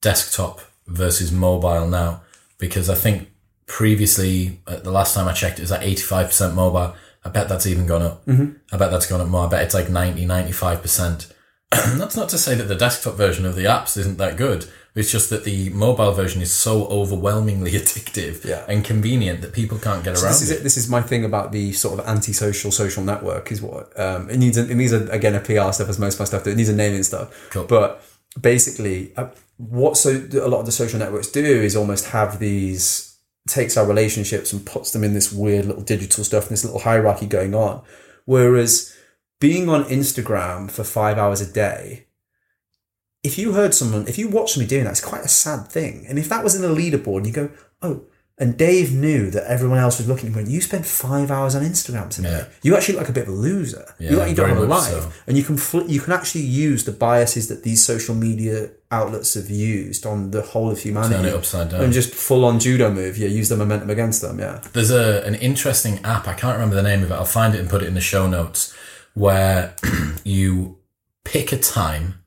desktop versus mobile now because I think previously uh, the last time I checked it was at 85% mobile. I bet that's even gone up. Mm-hmm. I bet that's gone up more. I bet it's like 90, 95%. that's not to say that the desktop version of the apps isn't that good. It's just that the mobile version is so overwhelmingly addictive Yeah. and convenient that people can't get around This is it. it. This is my thing about the sort of anti-social social network. Is what um, it needs. A, it needs a, again a PR stuff as most of my stuff. do. It needs a naming stuff. Cool. But basically, uh, what so a lot of the social networks do is almost have these takes our relationships and puts them in this weird little digital stuff and this little hierarchy going on. Whereas being on Instagram for five hours a day, if you heard someone, if you watch me doing that, it's quite a sad thing. And if that was in a leaderboard, and you go, oh, And Dave knew that everyone else was looking at him and you spend five hours on Instagram today. Yeah. You actually look like a bit of a loser. you look like you don't have a life. so. And you can fl- you can actually use the biases that these social media outlets have used on the whole of humanity. Turn it upside down. And just full on judo move. Yeah, use the momentum against them. Yeah. There's a an interesting app. I can't remember the name of it. I'll find it and put it in the show notes. Where you pick a time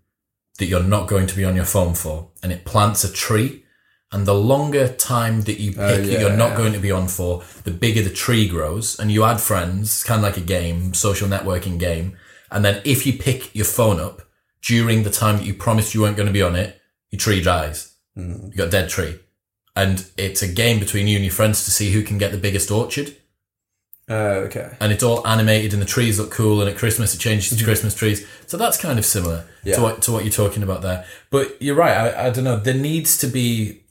that you're not going to be on your phone for, and it plants a tree. And the longer time that you pick that yeah, you're not yeah. going to be on for, the bigger the tree grows. And you add friends. Kind of like a game, social networking game. And then if you pick your phone up during the time that you promised you weren't going to be on it, your tree dies. You got a dead tree. And it's a game between you and your friends to see who can get the biggest orchard Uh, okay. and it's all animated and the trees look cool and at Christmas it changes to Christmas trees. So that's kind of similar Yeah. to what to what you're talking about there. But you're right. I, I don't know. There needs to be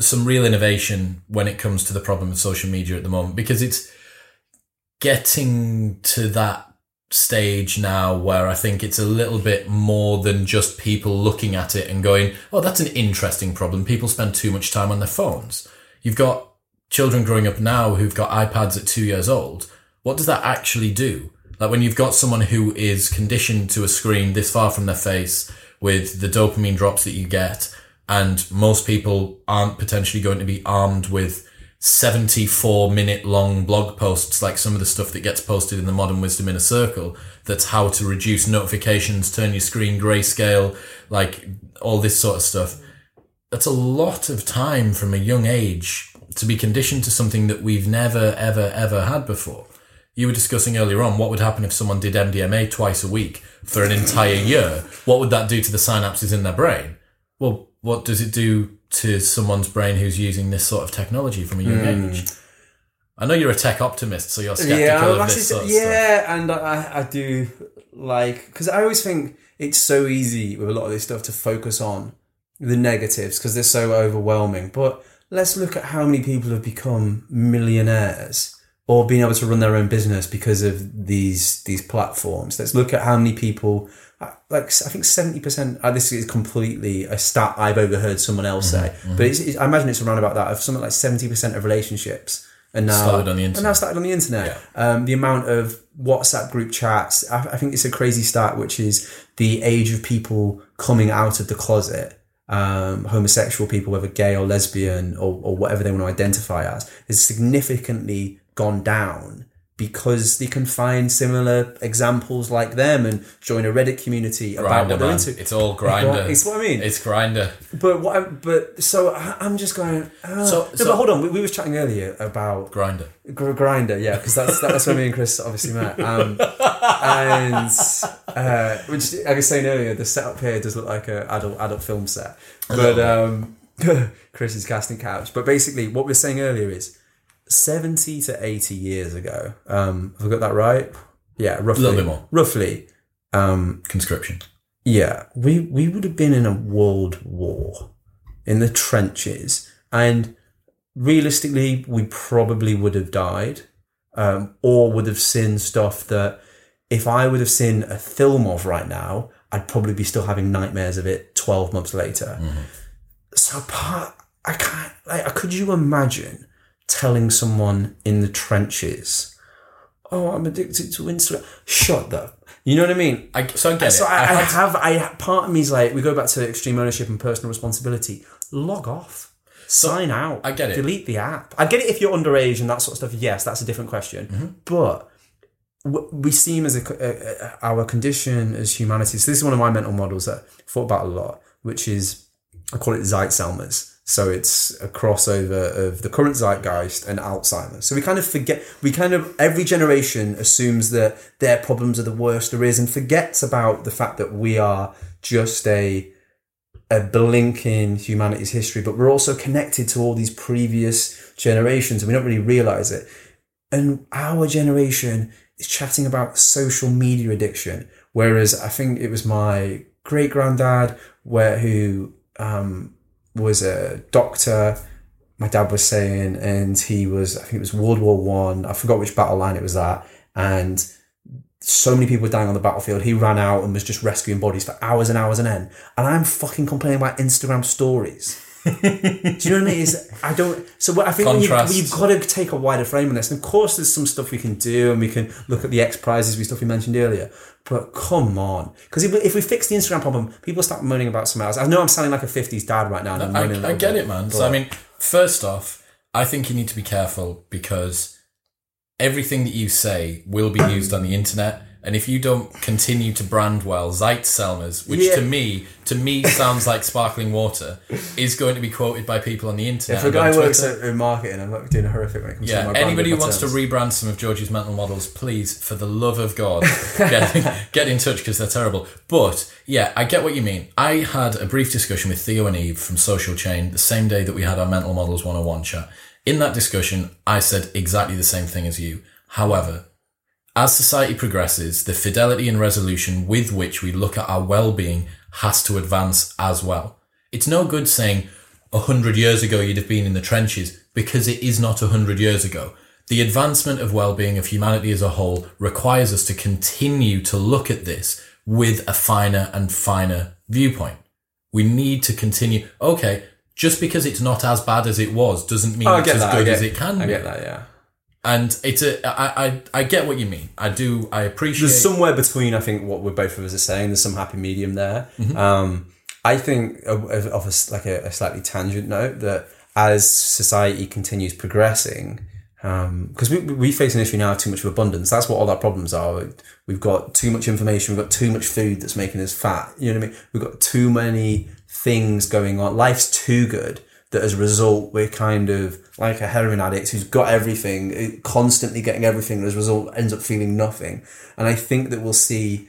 some real innovation when it comes to the problem of social media at the moment because it's getting to that stage now where I think it's a little bit more than just people looking at it and going, "Oh, that's an interesting problem." People spend too much time on their phones. You've got children growing up now who've got iPads at two years old. What does that actually do? Like when you've got someone who is conditioned to a screen this far from their face with the dopamine drops that you get, and most people aren't potentially going to be armed with 74 minute long blog posts like some of the stuff that gets posted in the Modern Wisdom Inner Circle. That's how to reduce notifications, turn your screen grayscale, like all this sort of stuff that's a lot of time from a young age to be conditioned to something that we've never, ever, ever had before. You were discussing earlier on what would happen if someone did MDMA twice a week for an entire year. What would that do to the synapses in their brain? Well, what does it do to someone's brain who's using this sort of technology from a young hmm. age? I know you're a tech optimist, so you're skeptical yeah, of this sort of stuff. yeah, and I, I do like because I always think it's so easy with a lot of this stuff to focus on the negatives because they're so overwhelming. But let's look at how many people have become millionaires or being able to run their own business because of these these platforms. Let's look at how many people. Uh, Like I think seventy percent. uh, This is completely a stat I've overheard someone else say, but it's, it's, I imagine it's around about that of something like seventy percent of relationships and now Started on the internet. and now started on the internet. Um, the amount of WhatsApp group chats, I, I think it's a crazy stat, which is the age of people coming out of the closet, um, homosexual people, whether gay or lesbian or, or whatever they want to identify as, has significantly gone down because they can find similar examples like them and join a Reddit community about what they're man. into. It's all Grindr. It's what I mean. It's Grindr. But what? I, but so I, I'm just going. Uh, So- no, so- but hold on. We, we were chatting earlier about Grindr. Gr- Grindr, yeah, because that's that's where me and Chris obviously met. Um, and uh, which, like I was saying earlier, the setup here does look like an adult adult film set. But um, Chris is casting couch. But basically, what we're saying earlier is seventy to eighty years ago. Um, have I got that right? Yeah, roughly. little bit more. Roughly. Um, Conscription. yeah, we we would have been in a world war in the trenches, and realistically, we probably would have died, um, or would have seen stuff that if I would have seen a film of right now, I'd probably be still having nightmares of it twelve months later. So part, I can't like. Could you imagine telling someone in the trenches? Oh, I'm addicted to Instagram. Shut up. You know what I mean? I, so I get So it. I, I, had- have, I part of me is like we go back to extreme ownership and personal responsibility. Log off, sign out. I get it. Delete the app. I get it if you're underage and that sort of stuff. Yes, that's a different question. Mm-hmm. But we seem as a, uh, our condition as humanity. So this is one of my mental models that I thought about a lot, which is I call it Zeitzalmers. So it's a crossover of the current zeitgeist and Alzheimer's. So we kind of forget, we kind of, every generation assumes that their problems are the worst there is and forgets about the fact that we are just a, a blink in humanity's history, but we're also connected to all these previous generations and we don't really realize it. And our generation is chatting about social media addiction, whereas I think it was my great granddad where who um, was a doctor. My dad was saying, and he was I think it was World War One. I. forgot which battle line it was at, and so many people were dying on the battlefield. He ran out and was just rescuing bodies for hours and hours and end. And I'm fucking complaining about Instagram stories. Do you know what I mean? Is I don't. So what I think when you, Contrast. you've got to take a wider frame on this. And of course, there's some stuff we can do, and we can look at the X prizes, we stuff we mentioned earlier. But come on, because if, we- if we fix the Instagram problem, people start moaning about something else. I know I'm sounding like a '50s dad right now. And I'm moaning a I, I get bit, it, man. So I mean, first off, I think you need to be careful because everything that you say will be used on the internet. And if you don't continue to brand well, Zeitselmers, which Yeah. to me, to me sounds like sparkling water, is going to be quoted by people on the internet. If a guy works Twitter. in marketing, I'm not doing a horrific when it comes to Yeah, my anybody who wants to rebrand some of Georgie's mental models, please, for the love of God, get, get in touch because they're terrible. But yeah, I get what you mean. I had a brief discussion with Theo and Eve from Social Chain the same day that we had our Mental Models 101 chat. In that discussion, I said exactly the same thing as you. However, as society progresses, the fidelity and resolution with which we look at our well-being has to advance as well. It's no good saying a hundred years ago you'd have been in the trenches because it is not a hundred years ago. The advancement of well-being of humanity as a whole requires us to continue to look at this with a finer and finer viewpoint. We need to continue. Okay, just because it's not as bad as it was doesn't mean Oh, it's as that. Good as it can I be. get that. Yeah. And it's a, I, I, I get what you mean. I do, I appreciate. There's somewhere between, I think, what we're both of us are saying. There's some happy medium there. Mm-hmm. Um, I think of, of a, like a, a slightly tangent note that as society continues progressing, because we, we face an issue now of too much of abundance. That's what all our problems are. We've got too much information. We've got too much food that's making us fat. You know what I mean? We've got too many things going on. Life's too good that as a result we're kind of like a heroin addict who's got everything, eh, constantly getting everything. and As a result, ends up feeling nothing. And I think that we'll see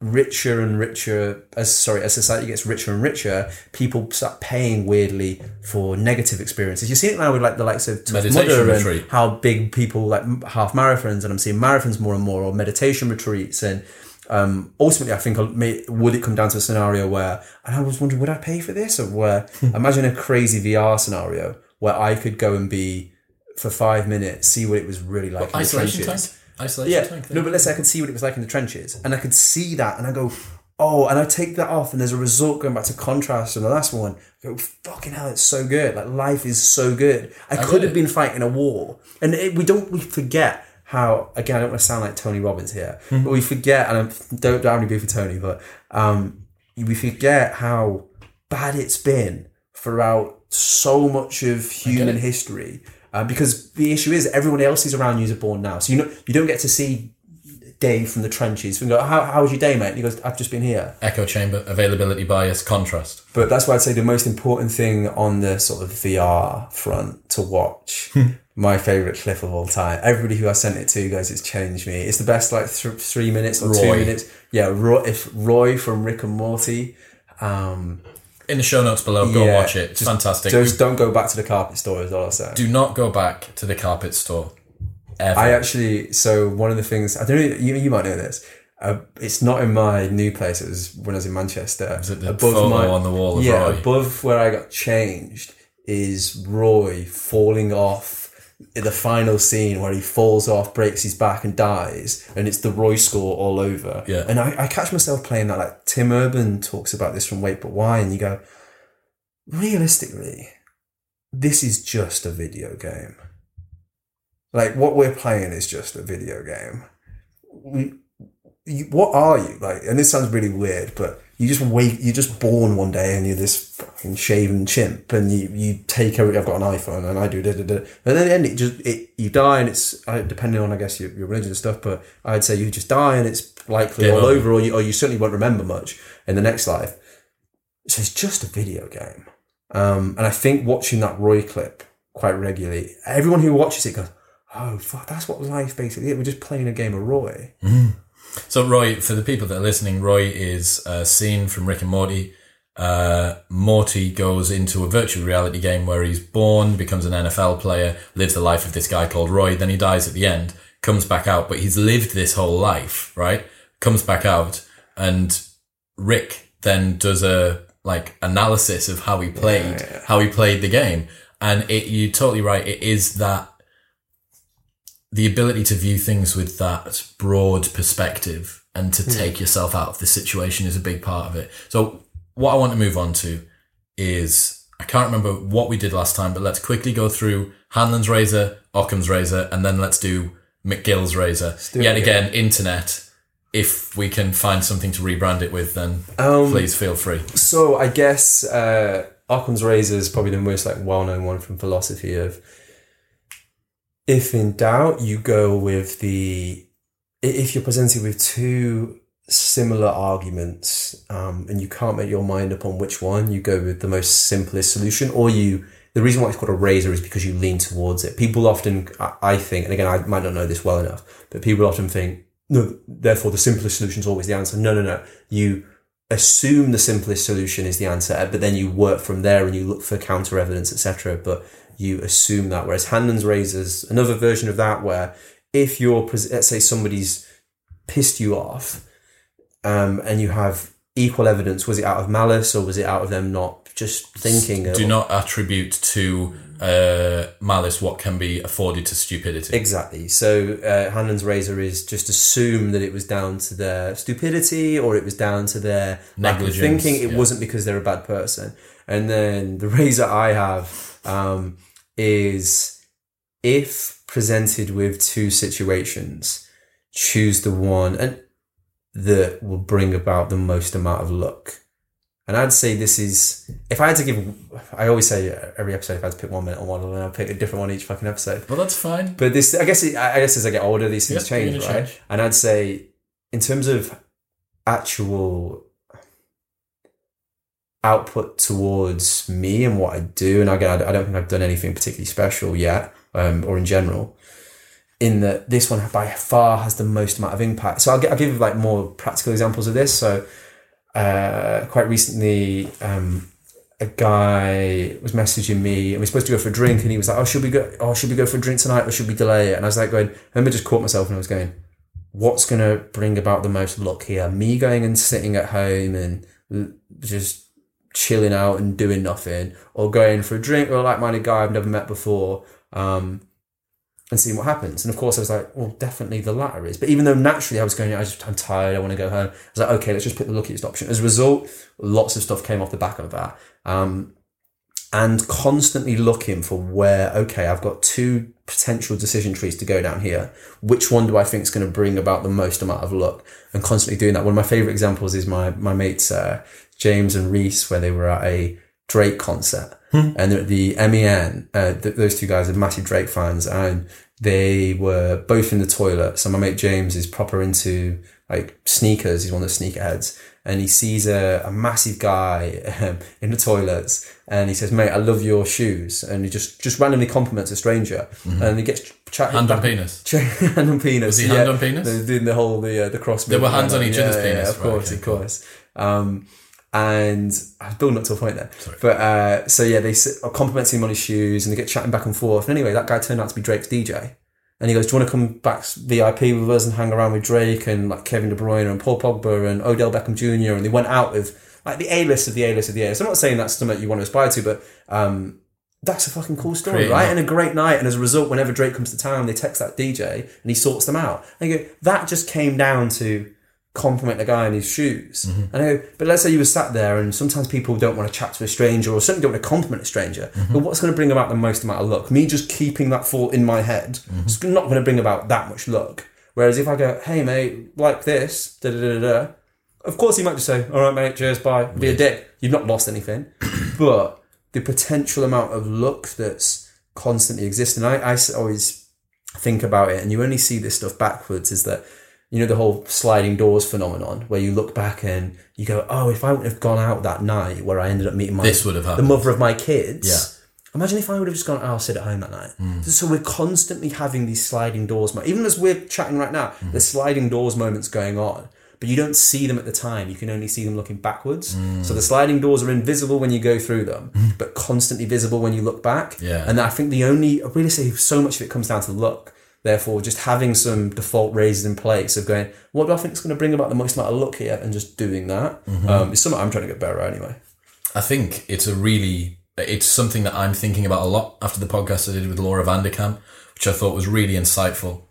richer and richer as sorry as society gets richer and richer people start paying weirdly for negative experiences you see it now with like the likes of Meditation retreat. how big people like half marathons and i'm seeing marathons more and more or meditation retreats and um, ultimately, I think I'll- may, would it come down to a scenario where, and I was wondering, would I pay for this, or where imagine a crazy VR scenario where I could go and be for five minutes, see what it was really like in the isolation tank. Isolation Yeah, tank. no, but let's say I could see what it was like in the trenches, and I could see that, and I go, oh, and I take that off, and there's a result going back to contrast and the last one. I go, fucking hell, it's so good. Like life is so good. I, could have it. been fighting a war, and it, we don't we forget how. Again, I don't want to sound like Tony Robbins here, Hmm. but we forget, and I don't don't have any beef with Tony, but um, we forget how bad it's been throughout so much of human history. Uh, because the issue is everyone else is around you are born now, so you know you don't get to see Dave from the trenches. And go, how, how was your day, mate? And he goes, I've just been here. Echo chamber, availability bias, contrast. But that's why I'd say the most important thing on the sort of VR front to watch. my favorite clip of all time. Everybody who I sent it to goes, it's changed me. It's the best like th- three minutes or two minutes. Yeah, Roy, if Roy from Rick and Morty. Um, In the show notes below, go Yeah, watch it. It's fantastic. just don't go back to the carpet store. Is all I'll say. Do not go back to the carpet store. Ever. I actually, so one of the things I don't know, you, you might know this. Uh, it's not in my new place. It was when I was in Manchester. Is it the photo on the wall of yeah, Roy? above where I got changed is Roy falling off the final scene where he falls off, breaks his back, and dies, and it's the Roy score all over. Yeah. and I, I catch myself playing that. Like Tim Urban talks about this from Wait But Why, and you go, realistically, this is just a video game. Like what we're playing is just a video game. We, you, what are you like? And this sounds really weird, but you just wake, you're just born one day and you're this fucking shaven chimp, and you you take every. I've got an iPhone and I do da da da, and then the end it just it you die and it's depending on I guess your, your religion and stuff, but I'd say you just die and it's likely Game all over. over, or you or you certainly won't remember much in the next life. So it's just a video game. Um, and I think watching that Roy clip quite regularly, everyone who watches it goes, "Oh fuck, that's what life basically is. We're just playing a game of Roy." So, Roy, for the people that are listening, Roy is a scene from Rick and Morty. Uh, Morty goes into a virtual reality game where he's born, becomes an NFL player, lives the life of this guy called Roy. Then he dies at the end, comes back out, but he's lived this whole life, right? Comes back out, and Rick then does a like analysis of how he played, how he played the game, and it. You're totally right. It is that the ability to view things with that broad perspective and to take yourself out of the situation is a big part of it. So what I want to move on to is I can't remember what we did last time, but let's quickly go through Hanlon's razor, Occam's razor, and then let's do MacGill's razor. it Yet again. again, internet. If we can find something to rebrand it with, then Um, please feel free. So I guess uh, Occam's razor is probably the most like well-known one from philosophy of if in doubt you go with the if you're presented with two similar arguments um, and you can't make your mind up on which one you go with the most simplest solution or you the reason why it's called a razor is because you lean towards it. People often I- think and again i might not know this well enough but people often think no therefore the simplest solution is always the answer. No no no. You assume the simplest solution is the answer, but then you work from there and you look for counter evidence, etc. But you assume that. Whereas Hanlon's razors, another version of that, where if you're, let's say somebody's pissed you off, um, and you have equal evidence, was it out of malice or was it out of them not just thinking? Do or- not attribute to uh, malice what can be afforded to stupidity. Exactly. So uh, Hanlon's razor is just assume that it was down to their stupidity or it was down to their lack of Negligence, thinking. It yeah. wasn't because they're a bad person. And then the razor I have um, is if presented with two situations, choose the one and that will bring about the most amount of luck. And I'd say this is, if I had to give, I always say every episode, if I had to pick one mental model, and I'll pick a different one each fucking episode. Well, that's fine. But this, I guess, it, I guess as I get older, these things Yep, change, right? change. And I'd say, in terms of actual output towards me and what I do, and again, I don't think I've done anything particularly special yet, um, or in general. In that this one by far has the most amount of impact. So I'll, I'll give like more practical examples of this. So uh, quite recently, um, a guy was messaging me and we are supposed to go for a drink and he was like, Oh, should we go oh should we go for a drink tonight or should we delay it? And I was like going, I remember just caught myself and I was going, What's gonna bring about the most luck here? Me going and sitting at home and just chilling out and doing nothing, or going for a drink with a like minded guy I've never met before, um, and seeing what happens. And of course I was like, Well, definitely the latter is. But even though naturally I was going, I just I'm tired, I want to go home. I was like, okay, let's just pick the luckiest option. As a result, lots of stuff came off the back of that. Um, and constantly looking for where, okay, I've got two potential decision trees to go down here. Which one do I think is going to bring about the most amount of luck? And constantly doing that. One of my favorite examples is my, my mates, uh, James and Reese, where they were at a Drake concert. And the, the MEN, uh, th- those two guys are massive Drake fans and they were both in the toilet. So my mate James is proper into like sneakers. He's one of the sneakerheads and he sees a, a massive guy um, in the toilets and he says, mate, I love your shoes. And he just, just randomly compliments a stranger and he gets chatting. Hand on penis. hand on penis. Was he hand on penis? They're doing the whole, the, uh, the cross. There were hands on each that. other's Yeah, yeah, penis. Of Right, course, okay, of cool. course. Um, and I've building up to a point there. But uh, so yeah, they are complimenting him on his shoes and they get chatting back and forth. And anyway, that guy turned out to be Drake's DJ. And he goes, "Do you want to come back VIP with us and hang around with Drake and like Kevin De Bruyne and Paul Pogba and Odell Beckham Jr. And they went out with like the A list of the A list of the A list. I'm not saying that's something you want to aspire to, but um, that's a fucking cool story, Creating right? And a great night. And as a result, whenever Drake comes to town, they text that DJ and he sorts them out. And you go, that just came down to compliment the guy in his shoes. Mm-hmm. I go, but let's say you were sat there and sometimes people don't want to chat to a stranger or certainly don't want to compliment a stranger. Mm-hmm. But what's going to bring about the most amount of luck? Me just keeping that thought in my head Mm-hmm. is not going to bring about that much luck. Whereas if I go, hey mate, like this, da da da da, of course he might just say, all right mate, cheers, bye, be a dick. You've not lost anything. but the potential amount of luck that's constantly existing, I always think about it, and you only see this stuff backwards, is that you know the whole sliding doors phenomenon, where you look back and you go, "Oh, if I wouldn't have gone out that night where I ended up meeting my This would have happened. the mother of my kids." Yeah. Imagine if I would have just gone, oh, I'll sit at home that night. Hmm. So we're constantly having these sliding doors. Even as we're chatting right now, Hmm. there's sliding doors moments going on, but you don't see them at the time. You can only see them looking backwards. Hmm. So the sliding doors are invisible when you go through them, but constantly visible when you look back. Yeah. And I think the only, I really say so much of it comes down to luck. Therefore, just having some default raises in place of going, what do I think is going to bring about the most amount of luck here, and just doing that Mm-hmm. um, is something I'm trying to get better at anyway. I think it's a really, it's something that I'm thinking about a lot after the podcast I did with Laura Vanderkam, which I thought was really insightful.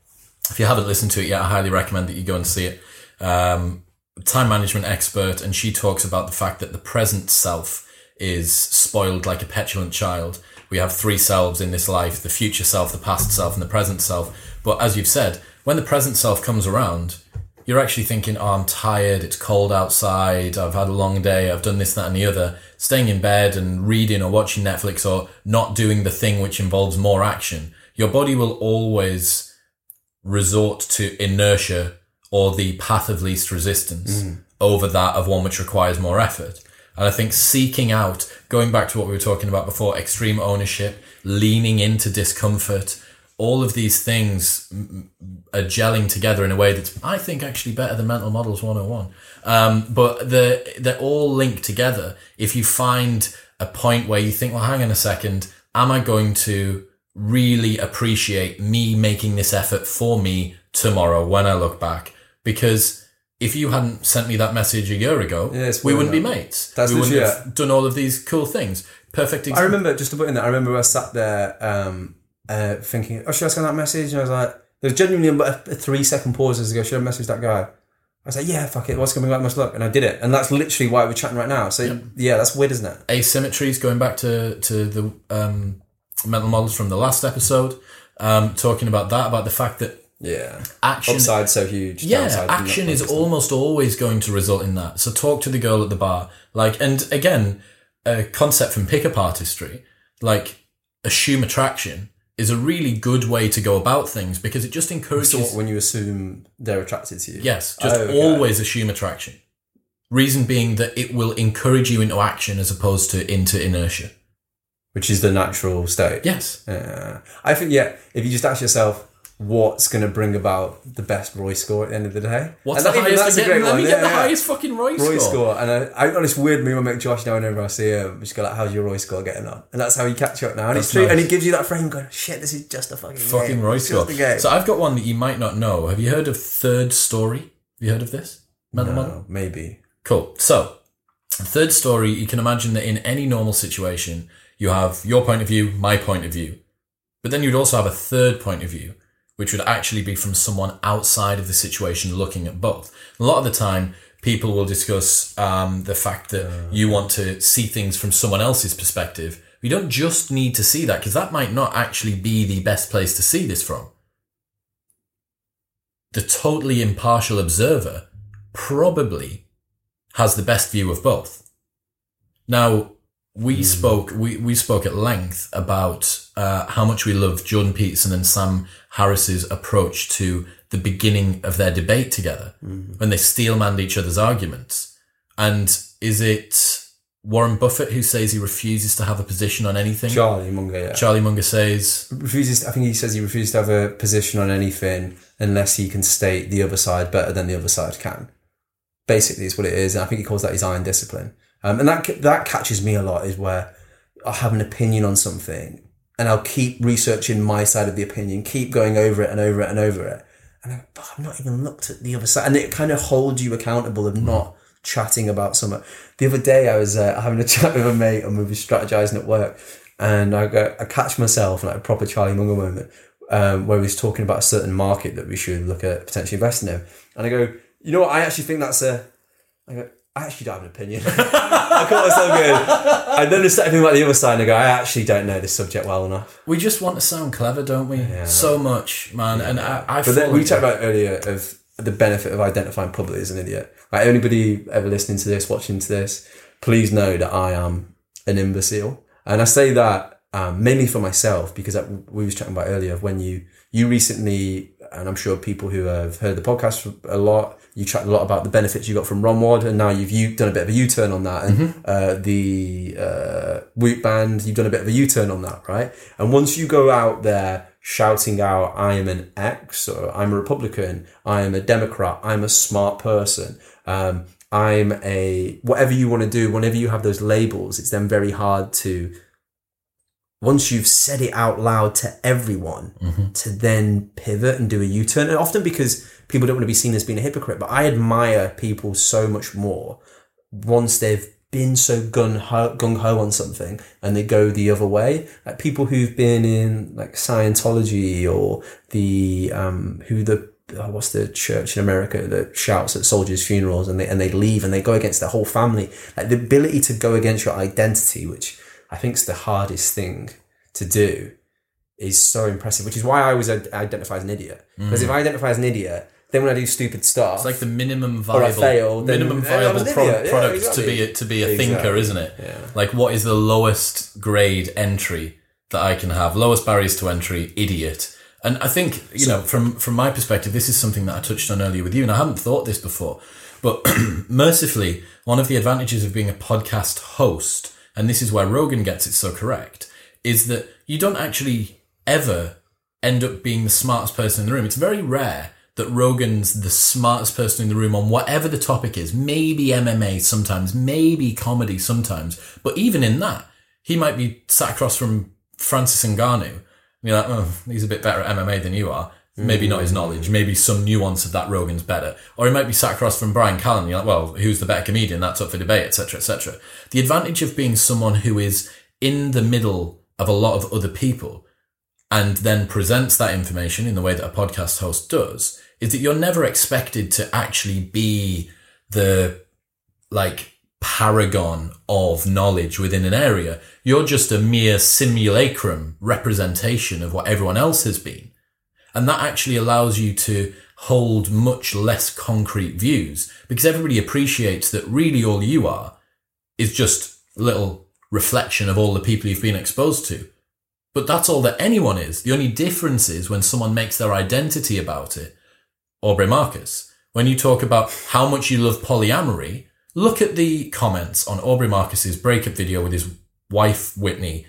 If you haven't listened to it yet, I highly recommend that you go and see it. Um, time management expert, and she talks about the fact that the present self is spoiled like a petulant child. We have three selves in this life the future self, the past self, and the present self. But as you've said, when the present self comes around, you're actually thinking, oh, I'm tired, it's cold outside, I've had a long day, I've done this, that, and the other. Staying in bed and reading or watching Netflix or not doing the thing which involves more action. Your body will always resort to inertia or the path of least resistance mm. over that of one which requires more effort. And I think seeking out, going back to what we were talking about before, extreme ownership, leaning into discomfort, all of these things are gelling together in a way that's, I think, actually better than Mental Models 101. Um, but the, they're all linked together. If you find a point where you think, well, hang on a second, am I going to really appreciate me making this effort for me tomorrow when I look back? Because if you hadn't sent me that message a year ago, Yeah, we wouldn't be mates. That's we wouldn't have done all of these cool things. Perfect I remember just to put in that. I remember I sat there um, uh, thinking, "Oh, should I send that message?" And I was like, there's genuinely a, a three second pauses go, Should I message that guy?" I was like, "Yeah, fuck it. What's coming back must look," and I did it. And that's literally why we're chatting right now. So yeah, that's weird, isn't it? asymmetries going back to to the um, mental models from the last episode um, talking about that about the fact that Yeah, action upside so huge. yeah action is almost always going to result in that so talk to the girl at the bar like and again a concept from pickup artistry like assume attraction is a really good way to go about things because it just encourages So when you assume they're attracted to you. yes just Oh, okay. always assume attraction reason being that it will encourage you into action as opposed to into inertia which is the natural state. yes Yeah. I think yeah, if you just ask yourself what's going to bring about the best Roy score at the end of the day, What's And the that- highest that's a again? great Let me get Yeah, the yeah. highest fucking Roy, Roy score. score. And I, I got this weird move. I make Josh now whenever I see him. Just go like, "How's your Roy score getting on?" And that's how you catch up now. And it's true. nice. And he gives you that frame, going, "Shit, this is just a fucking Fucking game. Roy score. Just game." So I've got one that you might not know. Have you heard of Third Story? Have you heard of this? Model? no, maybe. Cool. So, third story, you can imagine that in any normal situation, you have your point of view, my point of view. But then you'd also have a third point of view, which would actually be from someone outside of the situation looking at both. A lot of the time, people will discuss um, the fact that you want to see things from someone else's perspective. You don't just need to see that because that might not actually be the best place to see this from. The totally impartial observer probably has the best view of both. Now, we spoke we, we spoke at length about uh, how much we love Jordan Peterson and Sam Harris's approach to the beginning of their debate together when they steelmanned each other's arguments. And is it Warren Buffett who says he refuses to have a position on anything? Charlie Munger, yeah. Charlie Munger says, refuses. I think he says he refuses to have a position on anything unless he can state the other side better than the other side can. Basically, is what it is, and I think he calls that his iron discipline. Um, and that that catches me a lot is where I have an opinion on something, and I'll keep researching my side of the opinion, keep going over it and over it and over it, and I, but I've not even looked at the other side, and it kind of holds you accountable of not chatting about something. The other day, I was uh, having a chat with a mate, and we were strategizing at work, and I go, I catch myself like a proper Charlie Munger moment, um, where he's talking about a certain market that we should look at potentially investing in, and I go, you know what? I actually think that's a. I go, I actually don't have an opinion. I caught myself good. And then I thinking about the other side, and I go, I actually don't know this subject well enough. we just want to sound clever, don't we? So much, man. And I, I But then we talked about earlier of the benefit of identifying publicly as an idiot. Like anybody ever listening to this, watching to this, please know that I am an imbecile, and I say that um, mainly for myself because that, we was chatting about earlier of when you you recently, and I'm sure people who have heard the podcast a lot, you chatted a lot about the benefits you got from ROMWOD, and now you've you done a bit of a U turn on that, and uh, the uh, WHOOP band, you've done a bit of a U turn on that, right? And once you go out there shouting out, I am an X, or I'm a Republican, I am a Democrat, I'm a smart person, um, I'm a whatever you want to do, whenever you have those labels, it's then very hard to once you've said it out loud to everyone to then pivot and do a U-turn. And often because people don't want to be seen as being a hypocrite, but I admire people so much more once they've been so gun ho, gung ho on something and they go the other way. Like people who've been in like Scientology or the um, who the oh, what's the church in America that shouts at soldiers' funerals and they and they leave and they go against their whole family. Like the ability to go against your identity, which I think is the hardest thing to do, is so impressive. Which is why I always identify as an idiot. Because if mm. I identify as an idiot, then when I do stupid stuff, It's like the minimum viable, fail, minimum viable pro- idiot. Yeah, product exactly. to be a, to be a Exactly. thinker, isn't it? Yeah. Like, what is the lowest grade entry that I can have? Lowest barriers to entry, idiot. And I think you know, from from my perspective, this is something that I touched on earlier with you, and I hadn't thought this before. But mercifully, one of the advantages of being a podcast host, and this is where Rogan gets it so correct, is that you don't actually ever end up being the smartest person in the room. It's very rare that Rogan's the smartest person in the room on whatever the topic is. Maybe MMA sometimes, maybe comedy sometimes. But even in that, he might be sat across from Francis Ngannou. And you're like, oh, he's a bit better at MMA than you are. Maybe not hmm. his knowledge. Maybe some nuance of that Rogan's better. Or he might be sat across from Bryan Callen. You're like, well, who's the better comedian? That's up for debate, etc., etc. The advantage of being someone who is in the middle of a lot of other people and then presents that information in the way that a podcast host does is that you're never expected to actually be the like paragon of knowledge within an area. You're just a mere simulacrum representation of what everyone else has been. And that actually allows you to hold much less concrete views because everybody appreciates that really all you are is just a little reflection of all the people you've been exposed to. But that's all that anyone is. The only difference is when someone makes their identity about it. Aubrey Marcus, when you talk about how much you love polyamory, look at the comments on Aubrey Marcus's breakup video with his wife, Whitney,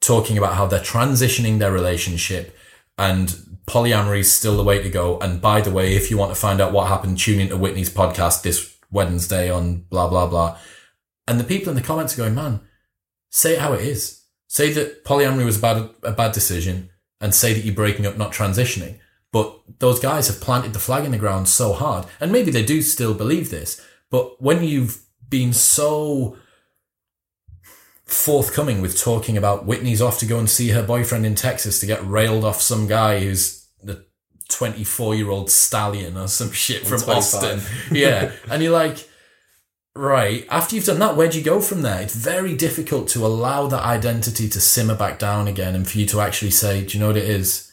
talking about how they're transitioning their relationship and polyamory is still the way to go. And by the way, if you want to find out what happened, tune into Whitney's podcast this Wednesday on blah, blah, blah. And the people in the comments are going, man, say how it is. Say that polyamory was a bad, a bad decision and say that you're breaking up, not transitioning. But those guys have planted the flag in the ground so hard. And maybe they do still believe this. But when you've been so forthcoming with talking about Whitney's off to go and see her boyfriend in Texas to get railed off some guy who's the 24 year old stallion or some shit from 25. Austin. Yeah. and you're like, right, after you've done that, where'd you go from there? It's very difficult to allow that identity to simmer back down again and for you to actually say, do you know what it is?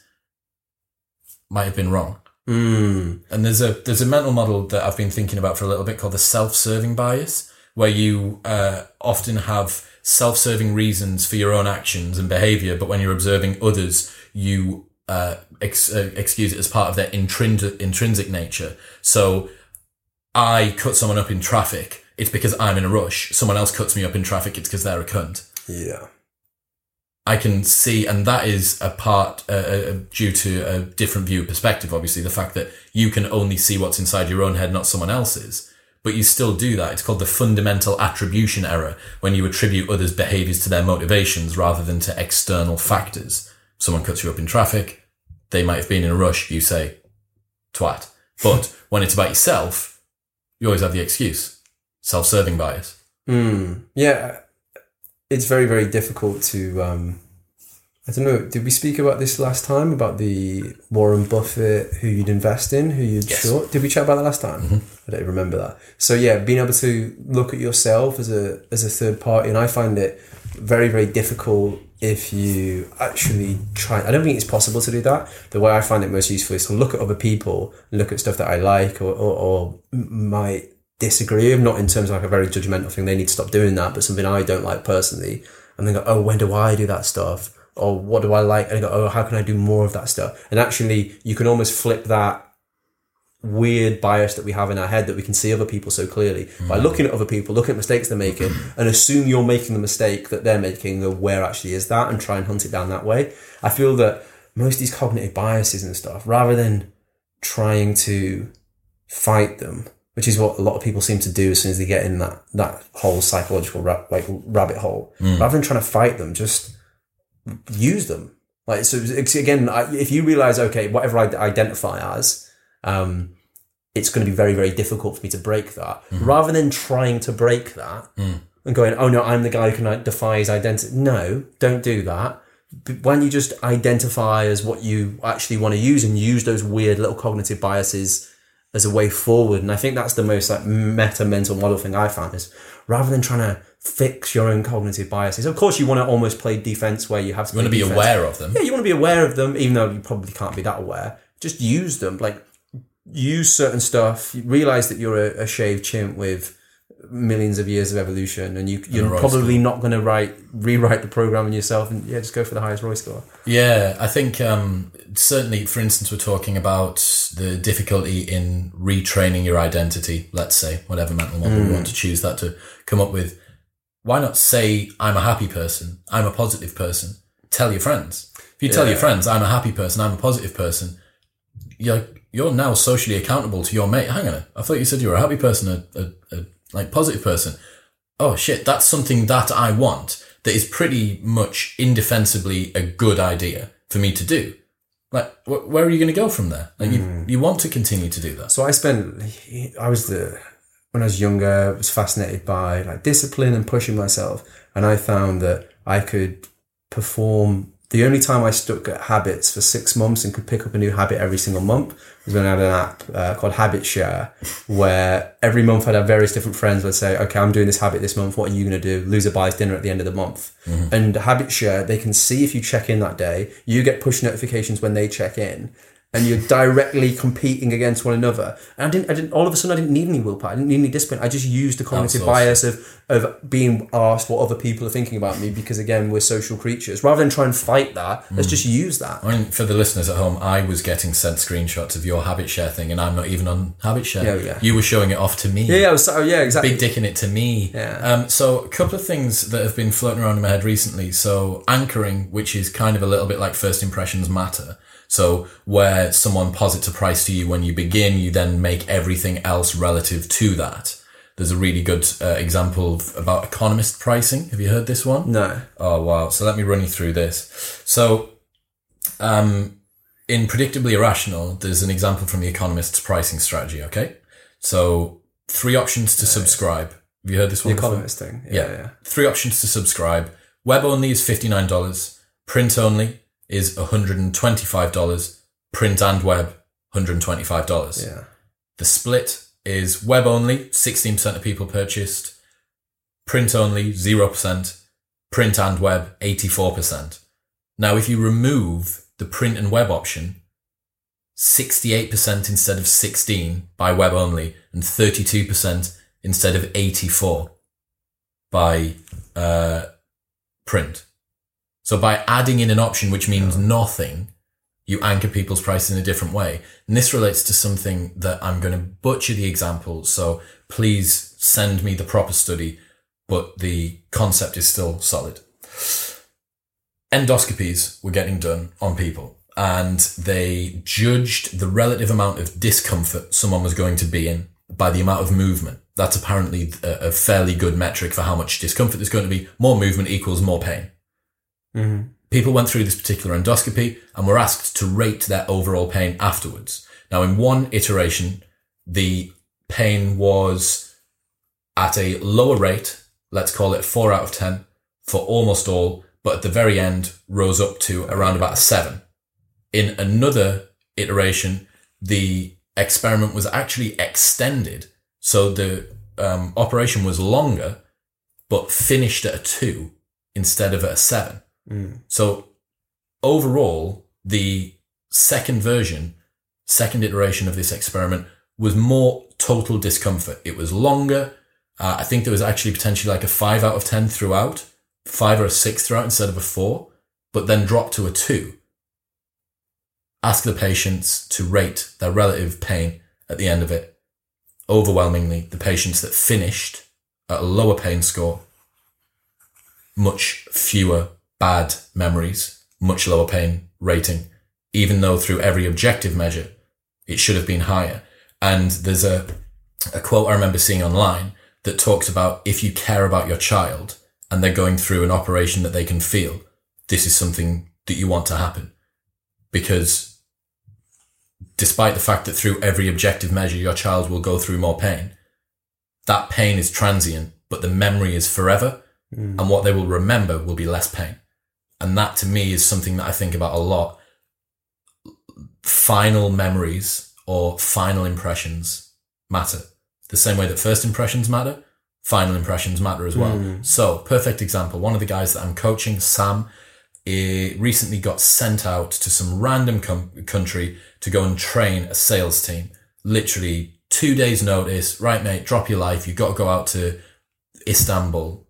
Might have been wrong. Mm. And there's a there's a mental model that I've been thinking about for a little bit called the self-serving bias, where you uh, often have self-serving reasons for your own actions and behavior, but when you're observing others, you uh, ex- uh, excuse it as part of their intrinsic intrinsic nature. So, I cut someone up in traffic. It's because I'm in a rush. Someone else cuts me up in traffic. It's because they're a cunt. Yeah. I can see, and that is a part uh, uh, due to a different view perspective. Obviously, the fact that you can only see what's inside your own head, not someone else's. But you still do that. It's called the fundamental attribution error when you attribute others' behaviors to their motivations rather than to external factors. Someone cuts you up in traffic. They might have been in a rush. You say, twat. But when it's about yourself, you always have the excuse. Self-serving bias. Mm. Yeah. It's very, very difficult to. Um, I don't know. Did we speak about this last time about the Warren Buffett who you'd invest in, who you'd Yes. short? Did we chat about that last time? Mm-hmm. I don't even remember that. So yeah, being able to look at yourself as a as a third party, and I find it very, very difficult if you actually try. I don't think it's possible to do that. The way I find it most useful is to look at other people, look at stuff that I like or or, or might disagree with, not in terms of like a very judgmental thing. They need to stop doing that, but something I don't like personally, and then go, oh, when do I do that stuff? Or what do I like? And I go, oh, how can I do more of that stuff? And actually, you can almost flip that weird bias that we have in our head that we can see other people so clearly by mm. looking at other people, looking at mistakes they're making, and assume you're making the mistake that they're making. Or where actually is that, and try and hunt it down that way. I feel that most of these cognitive biases and stuff, rather than trying to fight them, which is what a lot of people seem to do as soon as they get in that that whole psychological ra- like rabbit hole. Mm. Rather than trying to fight them, just use them. Like so, again, I- if you realize, okay, whatever I identify as, um, it's going to be very, very difficult for me to break that. Rather than trying to break that and going, oh no, I'm the guy who can defy his identity. No, don't do that. why you just identify as what you actually want to use and use those weird little cognitive biases as a way forward? And I think that's the most like meta mental model thing I found is rather than trying to fix your own cognitive biases. Of course, you want to almost play defense where you have to You want to be aware of them. yeah, you want to be aware of them, even though you probably can't be that aware. Just use them. Like, use certain stuff. Realize that you're a, a shaved chimp with millions of years of evolution, and you, you're Roy probably not going to write rewrite the program in yourself, and yeah, just go for the highest Roy score. Yeah, I think um, certainly, for instance, we're talking about the difficulty in retraining your identity, let's say, whatever mental model you want to choose that to come up with. Why not say, I'm a happy person, I'm a positive person? Tell your friends. If you tell your friends, I'm a happy person, I'm a positive person, you're, you're now socially accountable to your mate. Hang on, I thought you said you were a happy person, a, a, a like positive person oh shit, that's something that I want that is pretty much indefensibly a good idea for me to do. Like, wh- where are you going to go from there? Like, you, hmm. you want to continue to do that. So I spent, I was the, when I was younger, I was fascinated by like discipline and pushing myself. And I found that I could perform, the only time I stuck at habits for six months and could pick up a new habit every single month when I had an app uh, called Habit Share, where every month I'd have various different friends would say, okay, I'm doing this habit this month. What are you going to do? Loser buys dinner at the end of the month. And Habit Share, they can see if you check in that day. You get push notifications when they check in and you're directly competing against one another. And I didn't, I didn't, all of a sudden, I didn't need any willpower. I didn't need any discipline. I just used the cognitive bias of, of being asked what other people are thinking about me because, again, we're social creatures. Rather than try and fight that, let's just use that. I mean, for the listeners at home, I was getting sent screenshots of your habit share thing, and I'm not even on habit share. Yeah, yeah. You were showing it off to me. Yeah, yeah, so, yeah, exactly. Big dicking it to me. Yeah. Um, so a couple of things that have been floating around in my head recently. So anchoring, which is kind of a little bit like first impressions matter. So where someone posits a price to you when you begin, you then make everything else relative to that. There's a really good uh, example of, about economist pricing. Have you heard this one? No. Oh wow! So let me run you through this. So, um, in predictably irrational, there's an example from the Economist's pricing strategy. Okay, so three options to subscribe. Have you heard this The one? before? economist thing. Yeah, Yeah. yeah. Three options to subscribe. Web only is fifty nine dollars. Print only is one hundred and twenty five dollars. Print and web, one hundred and twenty five dollars. Yeah. The split is web only, 16% of people purchased, print only, 0%, print and web, 84%. Now, if you remove the print and web option, 68% instead of 16 by web only and 32% instead of 84 by uh, print. So by adding in an option which means nothing, you anchor people's price in a different way. And this relates to something that I'm going to butcher the example. So please send me the proper study, but the concept is still solid. Endoscopies were getting done on people and they judged the relative amount of discomfort someone was going to be in by the amount of movement. That's apparently a, a fairly good metric for how much discomfort there's going to be. More movement equals more pain people went through this particular endoscopy and were asked to rate their overall pain afterwards. Now, in one iteration, the pain was at a lower rate, let's call it four out of 10 for almost all, but at the very end rose up to around about a seven. In another iteration, the experiment was actually extended. So the um, operation was longer, but finished at a two instead of at a seven. So overall, the second version, second iteration of this experiment was more total discomfort. It was longer. Uh, I think there was actually potentially like a five out of 10 throughout, five or a six throughout instead of a four, but then dropped to a two. Ask the patients to rate their relative pain at the end of it. Overwhelmingly, the patients that finished at a lower pain score, much fewer bad memories, much lower pain rating, even though through every objective measure, it should have been higher. And there's a, a quote I remember seeing online that talks about if you care about your child and they're going through an operation that they can feel, this is something that you want to happen. Because despite the fact that through every objective measure, your child will go through more pain, that pain is transient, but the memory is forever. Hmm. And what they will remember will be less pain. And that to me is something that I think about a lot. Final memories or final impressions matter. The same way that first impressions matter, final impressions matter as well. Hmm. So, perfect example. One of the guys that I'm coaching, Sam, recently got sent out to some random com- country to go and train a sales team. Literally two days notice. Right, mate, drop your life. You've got to go out to Istanbul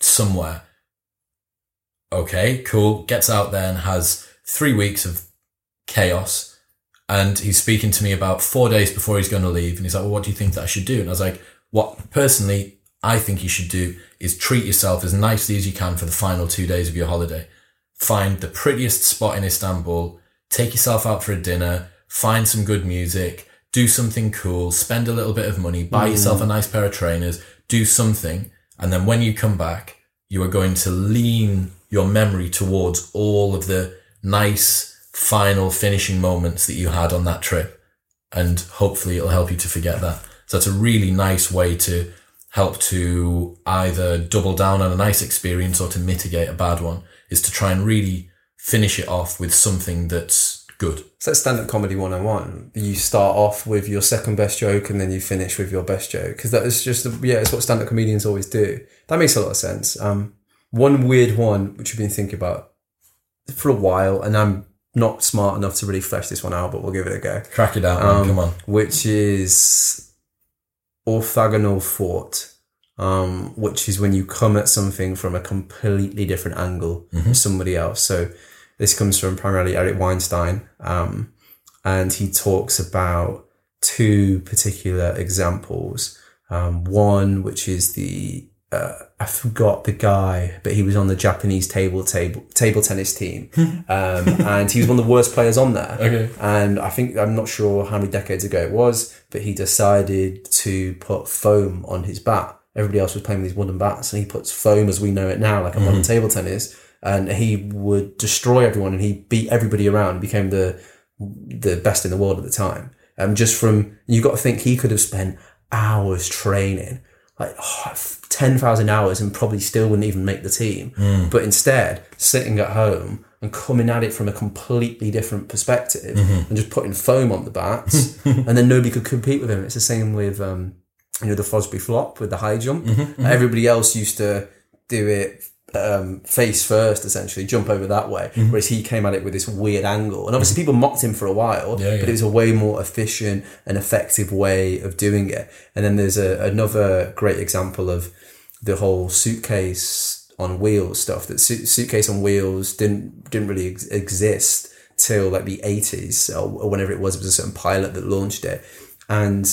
somewhere. Okay, cool. Gets out there and has three weeks of chaos. And he's speaking to me about four days before he's going to leave. And he's like, well, what do you think that I should do? And I was like, what personally I think you should do is treat yourself as nicely as you can for the final two days of your holiday. Find the prettiest spot in Istanbul, take yourself out for a dinner, find some good music, do something cool, spend a little bit of money, buy mm. yourself a nice pair of trainers, do something. And then when you come back, you are going to lean your memory towards all of the nice final finishing moments that you had on that trip. And hopefully it'll help you to forget that. So that's a really nice way to help to either double down on a nice experience or to mitigate a bad one is to try and really finish it off with something that's good. It's like stand up comedy 101. You start off with your second best joke and then you finish with your best joke. Because that is just, yeah, it's what stand up comedians always do. That makes a lot of sense. Um, one weird one, which I've been thinking about for a while, and I'm not smart enough to really flesh this one out, but we'll give it a go. Crack it out, man. Come on. Which is orthogonal thought, um, which is when you come at something from a completely different angle from somebody else. So this comes from primarily Eric Weinstein, um, and he talks about two particular examples. Um, one, which is the uh, I forgot the guy, but he was on the Japanese table table table tennis team, um, and he was one of the worst players on there. Okay. And I think I'm not sure how many decades ago it was, but he decided to put foam on his bat. Everybody else was playing with these wooden bats, and he puts foam as we know it now, like a modern table tennis, and he would destroy everyone, and he beat everybody around, became the the best in the world at the time. Um, just from you've got to think he could have spent hours training, like oh, ten thousand hours, and probably still wouldn't even make the team. Hmm. But instead, sitting at home and coming at it from a completely different perspective, mm-hmm. and just putting foam on the bats, and then nobody could compete with him. It's the same with um, you know the Fosbury flop with the high jump. Mm-hmm. Everybody else used to do it um, face first, essentially, jump over that way. Whereas he came at it with this weird angle. And obviously, people mocked him for a while, Yeah, yeah. but it was a way more efficient and effective way of doing it. And then there's a, another great example of the whole suitcase on wheels stuff. That su- suitcase on wheels didn't didn't really ex- exist till like the 80s or, or whenever it was. It was a certain pilot that launched it, and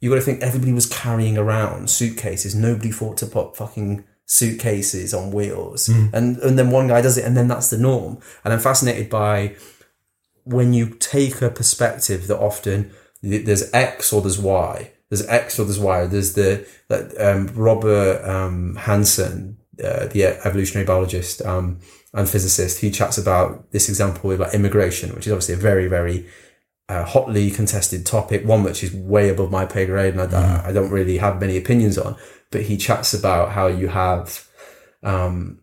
you got to think everybody was carrying around suitcases. Nobody thought to put fucking suitcases on wheels. And and then one guy does it and then that's the norm. And I'm fascinated by when you take a perspective that often there's X or there's Y. There's X or there's Y. There's the that um, Robert um, Hanson, uh, the evolutionary biologist um, and physicist, he chats about this example with like immigration, which is obviously a very very uh, hotly contested topic, one which is way above my pay grade, and I, don't- I don't really have many opinions on. But he chats about how you have um,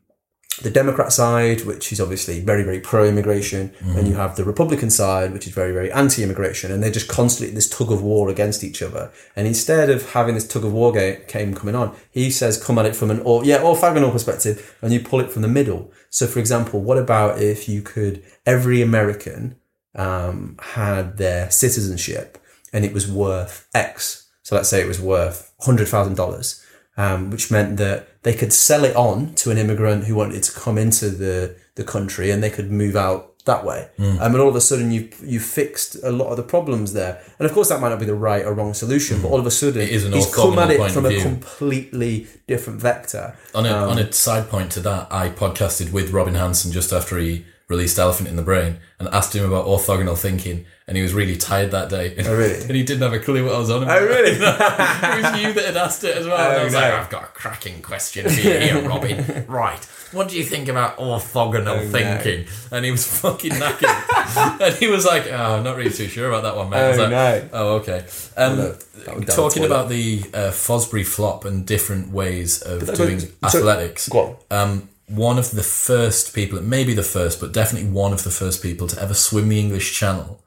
the Democrat side, which is obviously very, very pro immigration, and you have the Republican side, which is very, very anti immigration, and they're just constantly this tug of war against each other. And instead of having this tug of war ga- game coming on, he says, come at it from an or yeah orthogonal perspective, and you pull it from the middle. So, for example, what about if you could every American um, had their citizenship and it was worth X. So let's say it was worth hundred thousand dollars, um, which meant that they could sell it on to an immigrant who wanted to come into the the country, and they could move out that way. Um, and all of a sudden, you you fixed a lot of the problems there. And of course, that might not be the right or wrong solution, but all of a sudden, he's come at it from a completely different vector. On a, on a side point to that, I podcasted with Robin Hanson just after he released Elephant in the Brain and asked him about orthogonal thinking, and he was really tired that day. Oh, really? and he didn't have a clue what I was on about. Oh, really? it was you that had asked it as well. and I Oh, was no. like, I've got a cracking question for you here, Robin. right. What do you think about orthogonal Oh, no. thinking? And he was fucking knackered. and he was like, oh, I'm not really too sure about that one, mate. I was Oh, like, no. Oh, okay. Um, no, talking about the uh, Fosbury flop and different ways of doing athletics. Go on. Um, one of the first people, maybe the first, but definitely one of the first people to ever swim the English Channel.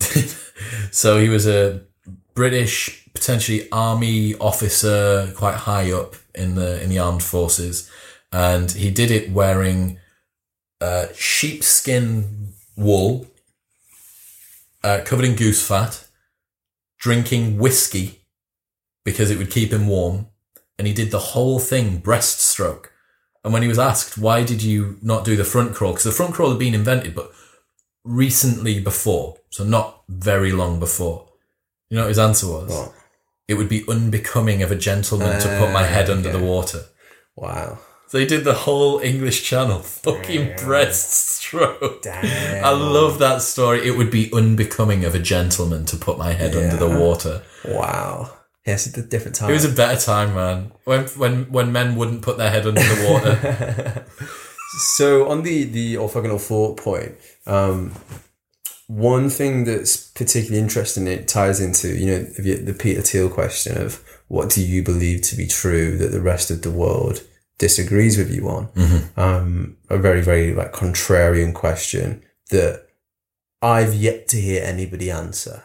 so he was a British, potentially army officer, quite high up in the in the armed forces, and he did it wearing uh, sheepskin wool, uh, covered in goose fat, drinking whiskey because it would keep him warm, and he did the whole thing breaststroke. And when he was asked, why did you not do the front crawl? Because the front crawl had been invented, but recently before, so not very long before. You know what his answer was? What? It would be unbecoming of a gentleman to put my head ah, under okay. the water. Wow. So he did the whole English Channel fucking breaststroke. Damn. I love that story. It would be unbecoming of a gentleman to put my head under the water. Wow. Yes, it's a different time. It was a better time, man. When when when men wouldn't put their head under the water. So on the the orthogonal thought point, um, one thing that's particularly interesting it ties into you know the, the Peter Thiel question of what do you believe to be true that the rest of the world disagrees with you on. Um, a very very like contrarian question that I've yet to hear anybody answer.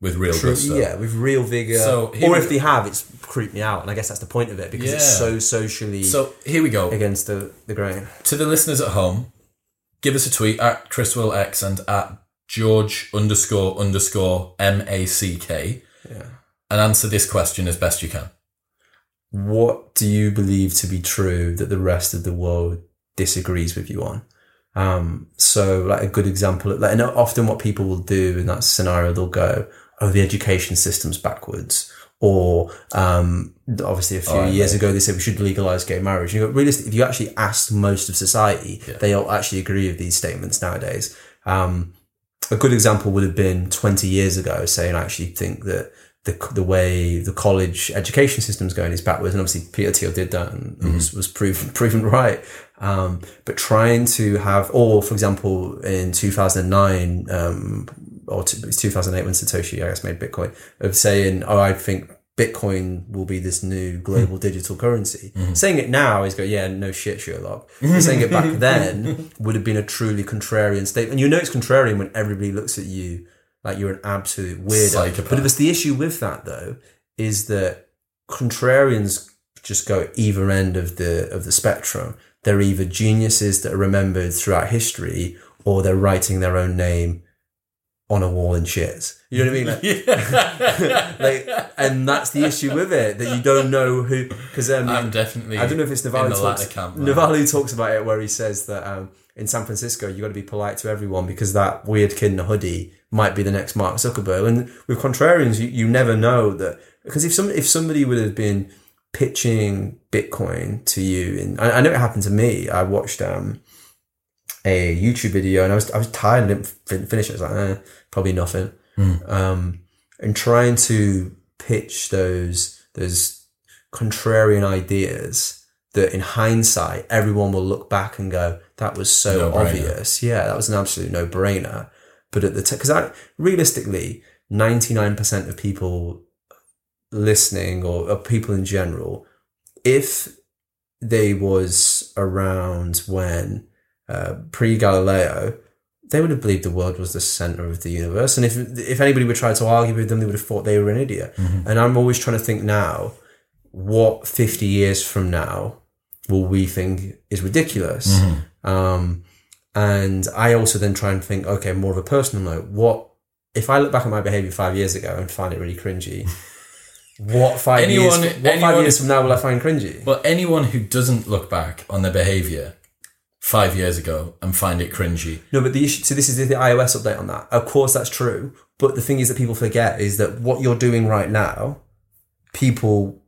With real True, gusto. yeah, with real vigor. So or if they have, it's creeped me out, and I guess that's the point of it because it's so socially So here we go. against the the grain. To the listeners at home, give us a tweet at ChrisWillX and at George underscore underscore M A C K Yeah. and answer this question as best you can. what do you believe to be true that the rest of the world disagrees with you on? Um, so like a good example, like, and often what people will do in that scenario, they'll go, oh, the education system's backwards. Or, um, obviously a few Oh, years know. ago, they said we should legalize gay marriage. You know, realistically, if you actually ask most of society, they all actually agree with these statements nowadays. Um, a good example would have been 20 years ago saying I actually think that the, the way the college education system is going is backwards. And obviously Peter Thiel did that and was, was proven, proven right. Um, but trying to have, or for example, in 2009, um, or t- it was 2008 when Satoshi, I guess, made Bitcoin of saying, oh, I think Bitcoin will be this new hmm. global digital currency. Hmm. Saying it now is go, yeah, no shit, Sherlock. But saying it back then would have been a truly contrarian statement. And you know it's contrarian when everybody looks at you like you're an absolute weirdo. Psychopath. But it was the issue with that though, is that contrarians just go either end of the of the spectrum. They're either geniuses that are remembered throughout history, or they're writing their own name on a wall and shits. You know what I mean? Like, like, and that's the issue with it that you don't know who because um, I'm definitely I don't know if it's Naval talks. camp. Naval talks about it where he says that um, in San Francisco you got to be polite to everyone because that weird kid in a hoodie might be the next Mark Zuckerberg. And with contrarians, you, you never know that because if some if somebody would have been pitching Bitcoin to you, and I, I know it happened to me. I watched um, a YouTube video and I was I was tired and didn't finish it. I was like, eh, probably nothing. Um, and trying to pitch those those contrarian ideas that in hindsight everyone will look back and go that was so No-brainer. obvious yeah that was an absolute no-brainer but at the time because I realistically 99% of people listening or, or people in general if they was around when uh, pre-Galileo they would have believed the world was the center of the universe. And if if anybody would try to argue with them, they would have thought they were an idiot. And I'm always trying to think now, what 50 years from now will we think is ridiculous? Um, and I also then try and think, okay, more of a personal note. What if I look back at my behavior five years ago and find it really cringy? What five Anyone- years? What five years from now will I find cringy? But anyone who doesn't look back on their behaviour five years ago and find it cringy, No, but the issue. So this is the iOS update on that. Of course, that's true. But the thing is that people forget is that what you're doing right now, people,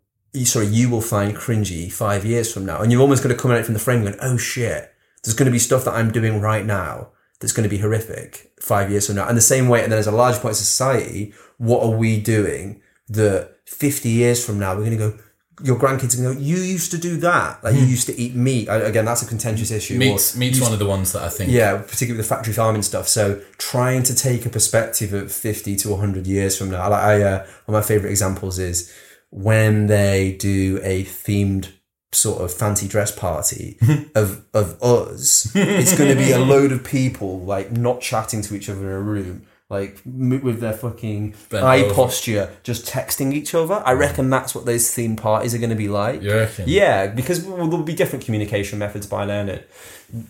sorry, you will find cringy five years from now, and you're almost going to come at it from the frame going, "Oh shit, there's going to be stuff that I'm doing right now that's going to be horrific five years from now." And the same way, and then as a large part of society, what are we doing that 50 years from now we're going to go? Your grandkids going go. You used to do that. Like you used to eat meat. Again, that's a contentious issue. Meat's, meat's one of the ones that I think. yeah, particularly with the factory farming stuff. So trying to take a perspective of 50 to 100 years from now. Like I, uh, one of my favorite examples is when they do a themed sort of fancy dress party of of us, it's going to be a load of people like not chatting to each other in a room. Like with their fucking Bent eye over. posture, just texting each other. I reckon that's what those theme parties are going to be like. You reckon? Yeah, because well, there'll be different communication methods by then. And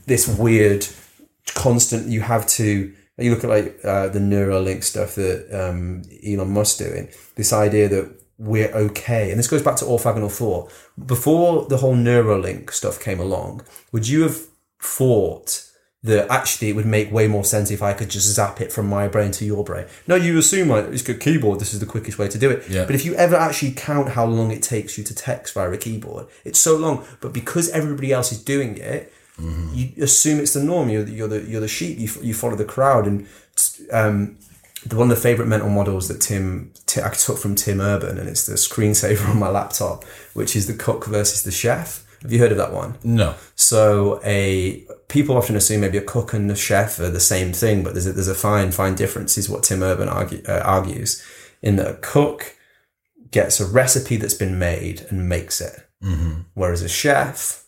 this weird, constant. You have to. You look at like uh, the Neuralink stuff that um, Elon Musk's doing. This idea that we're okay, and this goes back to orthogonal thought. Before the whole Neuralink stuff came along, would you have thought? That actually it would make way more sense if I could just zap it from my brain to your brain. No, you assume like it's a keyboard. This is the quickest way to do it. Yeah. But if you ever actually count how long it takes you to text via a keyboard, it's so long. But because everybody else is doing it, you assume it's the norm. You're the, you're the you're the sheep. You, you follow the crowd. And um, the one of the favorite mental models that Tim Ti- I took from Tim Urban, and it's the screensaver on my laptop, which is the cook versus the chef. Have you heard of that one? No. So a people often assume maybe a cook and a chef are the same thing, but there's a, there's a fine fine difference. Is what Tim Urban argue, uh, argues in that a cook gets a recipe that's been made and makes it, Mm-hmm. whereas a chef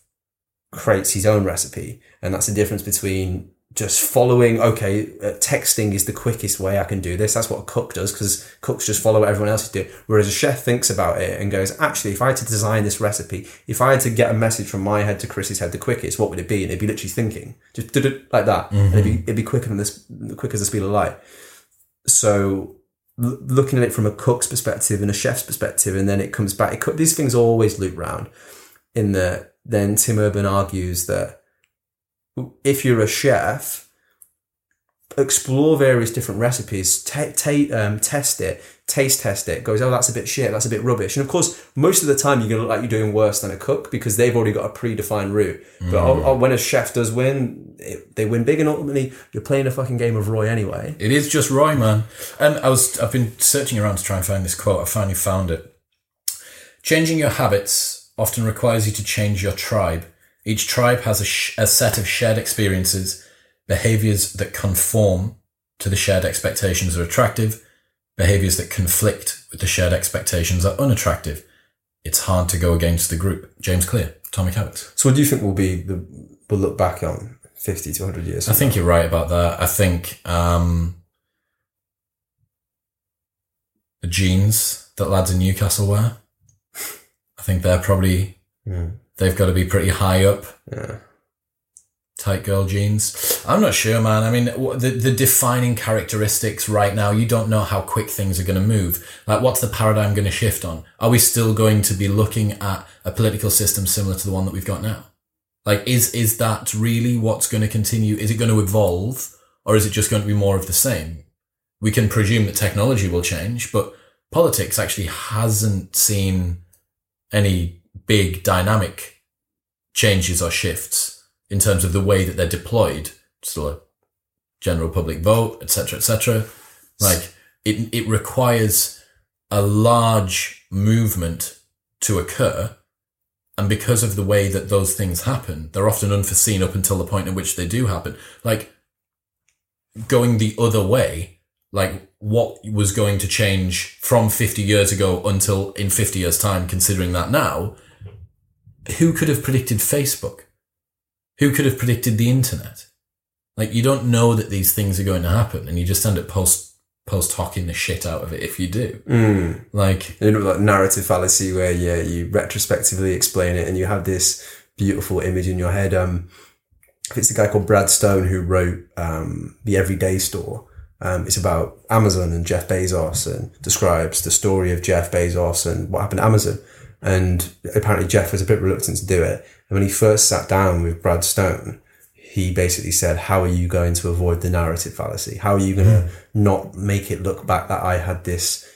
creates his own recipe, and that's the difference between just following. Okay, uh, texting is the quickest way I can do this. That's what a cook does because cooks just follow what everyone else is doing. Whereas a chef thinks about it and goes, actually, if I had to design this recipe, if I had to get a message from my head to Chris's head the quickest, what would it be? And it'd be literally thinking, just did it like that, and it'd be it'd be quicker than this, quick as the speed of light. So l- looking at it from a cook's perspective and a chef's perspective, and then it comes back. It, co- these things always loop round. In that, then Tim Urban argues that if you're a chef, explore various different recipes, ta ta- um, test it, taste test it. Goes, oh, that's a bit shit, that's a bit rubbish. And of course, most of the time you're gonna look like you're doing worse than a cook because they've already got a predefined route. But oh, oh, when a chef does win, it, they win big, and ultimately you're playing a fucking game of Roy anyway. It is just Roy, man. And I was I've been searching around to try and find this quote. I finally found it. Changing your habits often requires you to change your tribe. Each tribe has a, sh- a set of shared experiences, behaviors that conform to the shared expectations are attractive, behaviors that conflict with the shared expectations are unattractive. It's hard to go against the group. James Clear, Atomic Habits. So, what do you think will be the we'll look back on fifty to hundred years? I think you're right about that. I think um, the jeans that lads in Newcastle wear, I think they're probably Yeah. They've got to be pretty high up. Yeah. Tight girl jeans. I'm not sure, man. I mean, the the defining characteristics right now, you don't know how quick things are going to move. Like, what's the paradigm going to shift on? Are we still going to be looking at a political system similar to the one that we've got now? Like, is is that really what's going to continue? Is it going to evolve, or is it just going to be more of the same? We can presume that technology will change, but politics actually hasn't seen any big dynamic changes or shifts in terms of the way that they're deployed. Still a general public vote, etc., etc. Like it, it requires a large movement to occur. And because of the way that those things happen, they're often unforeseen up until the point at which they do happen. Like going the other way, like what was going to change from 50 years ago until in 50 years' time, considering that now, who could have predicted Facebook? Who could have predicted the internet? Like you don't know that these things are going to happen, and you just end up post post hocking the shit out of it if you do. Mm. Like You know, like narrative fallacy where yeah, you retrospectively explain it and you have this beautiful image in your head. Um, it's a guy called Brad Stone who wrote um, the Everything Store. Um, it's about Amazon and Jeff Bezos and describes the story of Jeff Bezos and what happened to Amazon. And apparently Jeff was a bit reluctant to do it. And when he first sat down with Brad Stone, he basically said, How are you going to avoid the narrative fallacy? How are you going to not make it look back that I had this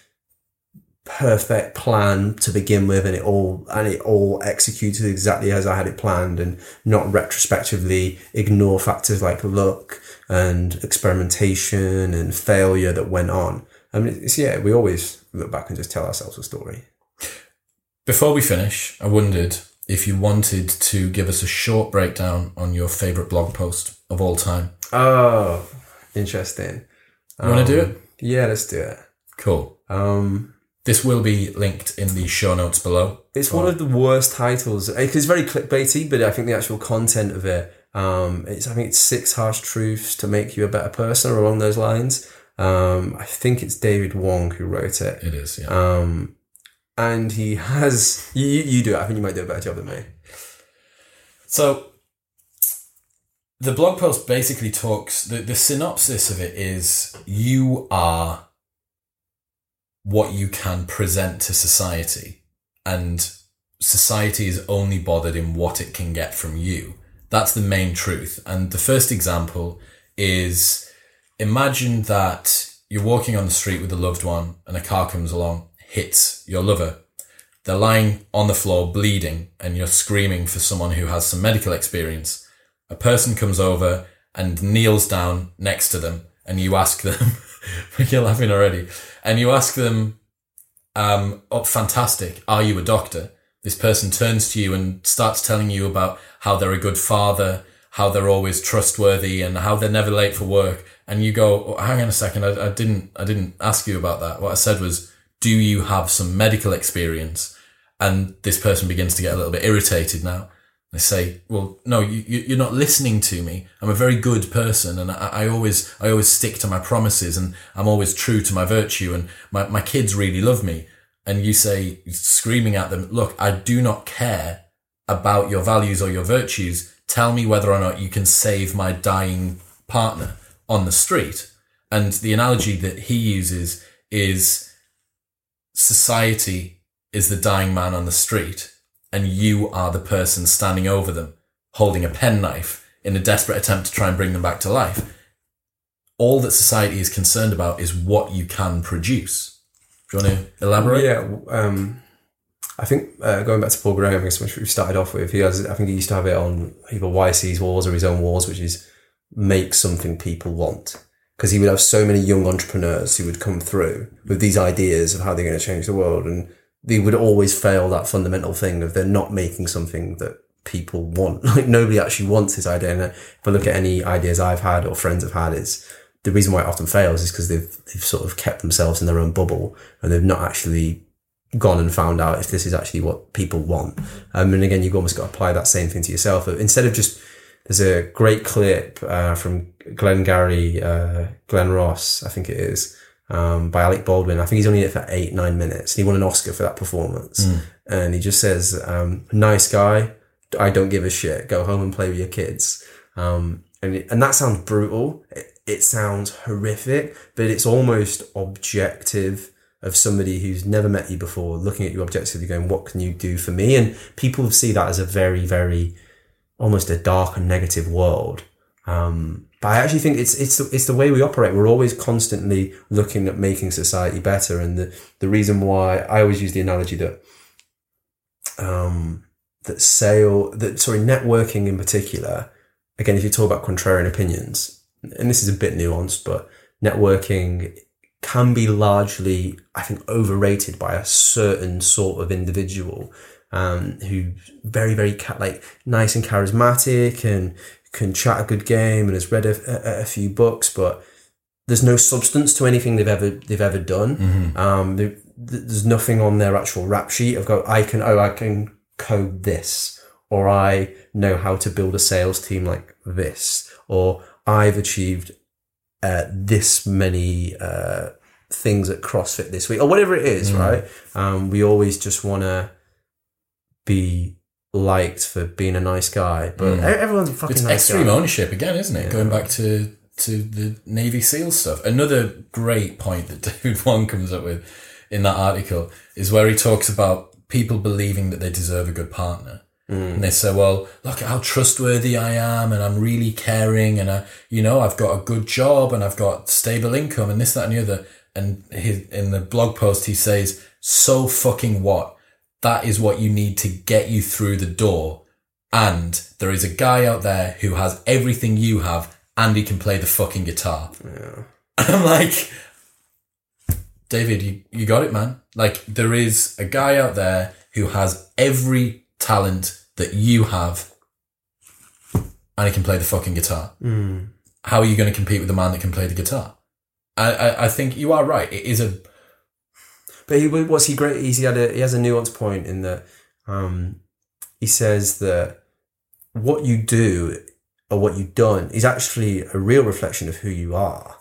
perfect plan to begin with and it all and it all executed exactly as I had it planned and not retrospectively ignore factors like luck and experimentation and failure that went on. I mean it's yeah, we always look back and just tell ourselves a story. Before we finish, I wondered if you wanted to give us a short breakdown on your favorite blog post of all time. Oh, interesting. You want to do Um, it? Yeah, let's do it. Cool. Um This will be linked in the show notes below. It's one of the worst titles. It's it's very clickbaity, but I think the actual content of it, um, it's I think it's six harsh truths to make you a better person, or along those lines. Um, I think it's David Wong who wrote it, It is, yeah. um, and he has. You, you do it. I think you might do a better job than me. So the blog post basically talks the, the synopsis of it is you are what you can present to society and society is only bothered in what it can get from you that's the main truth and the first example is imagine that you're walking on the street with a loved one and a car comes along hits your lover they're lying on the floor bleeding and you're screaming for someone who has some medical experience. A person comes over and kneels down next to them and you ask them, you're laughing already, and you ask them, um, oh, fantastic, are you a doctor? This person turns to you and starts telling you about how they're a good father, how they're always trustworthy and how they're never late for work. And you go, oh, hang on a second, I, I didn't, I didn't ask you about that. What I said was, do you have some medical experience? And this person begins to get a little bit irritated now. They say, well, no, you, you- you're not listening to me. I'm a very good person and I, I always, I always stick to my promises and I'm always true to my virtue and my, my kids really love me. And you say, screaming at them, look, I do not care about your values or your virtues. Tell me whether or not you can save my dying partner on the street. And the analogy that he uses is society is the dying man on the street and you are the person standing over them holding a penknife in a desperate attempt to try and bring them back to life. All that society is concerned about is what you can produce. Do you want to elaborate? Yeah, um, I think uh, going back to Paul Graham, which we started off with, he has. I think he used to have it on either YC's walls or his own walls, which is make something people want. Because he would have so many young entrepreneurs who would come through with these ideas of how they're going to change the world, and they would always fail that fundamental thing of they're not making something that people want. Like nobody actually wants this idea. And if I look at any ideas I've had or friends have had, is the reason why it often fails is because they've they've sort of kept themselves in their own bubble and they've not actually gone and found out if this is actually what people want. Um, and again, you've almost got to apply that same thing to yourself. Instead of just, there's a great clip uh, from Glengarry, uh, Glen Ross, I think it is, um, by Alec Baldwin. I think he's only in it for eight, nine minutes. He won an Oscar for that performance. And he just says, um, nice guy, I don't give a shit. Go home and play with your kids. Um, and, it, and that sounds brutal. It, it sounds horrific, but it's almost objective of somebody who's never met you before, looking at you objectively, going, "What can you do for me?" And people see that as a very, very, almost a dark and negative world. Um, but I actually think it's it's it's the way we operate. We're always constantly looking at making society better, and the the reason why I always use the analogy that um, that sale that sorry networking in particular. Again, if you talk about contrarian opinions, and this is a bit nuanced, but networking can be largely, I think, overrated by a certain sort of individual um, who very, very ca- like nice and charismatic and can chat a good game and has read a, a, a few books, but there's no substance to anything they've ever they've ever done. Um, there- there's nothing on their actual rap sheet. I've got I can oh I can code this, or I know how to build a sales team like this, or I've achieved uh, this many uh, things at CrossFit this week, or whatever it is. Right? Um, we always just want to be liked for being a nice guy, but mm. e- everyone's a fucking It's nice extreme guy. ownership again, isn't it? Going back to to the Navy SEAL stuff. Another great point that David Wong comes up with in that article is where he talks about people believing that they deserve a good partner. Mm. And they say, well, look at how trustworthy I am and I'm really caring and I, you know, I've got a good job and I've got stable income and this, that and the other. And he, in the blog post, he says, so fucking what? That is what you need to get you through the door. And there is a guy out there who has everything you have and he can play the fucking guitar. And I'm like, David, you, you got it, man. Like, there is a guy out there who has every talent that you have and he can play the fucking guitar. Hmm. How are you going to compete with a man that can play the guitar? I, I, I think you are right. It is a But he, what's he great? He's, he had a he has a nuanced point in that um, he says that what you do or what you've done is actually a real reflection of who you are.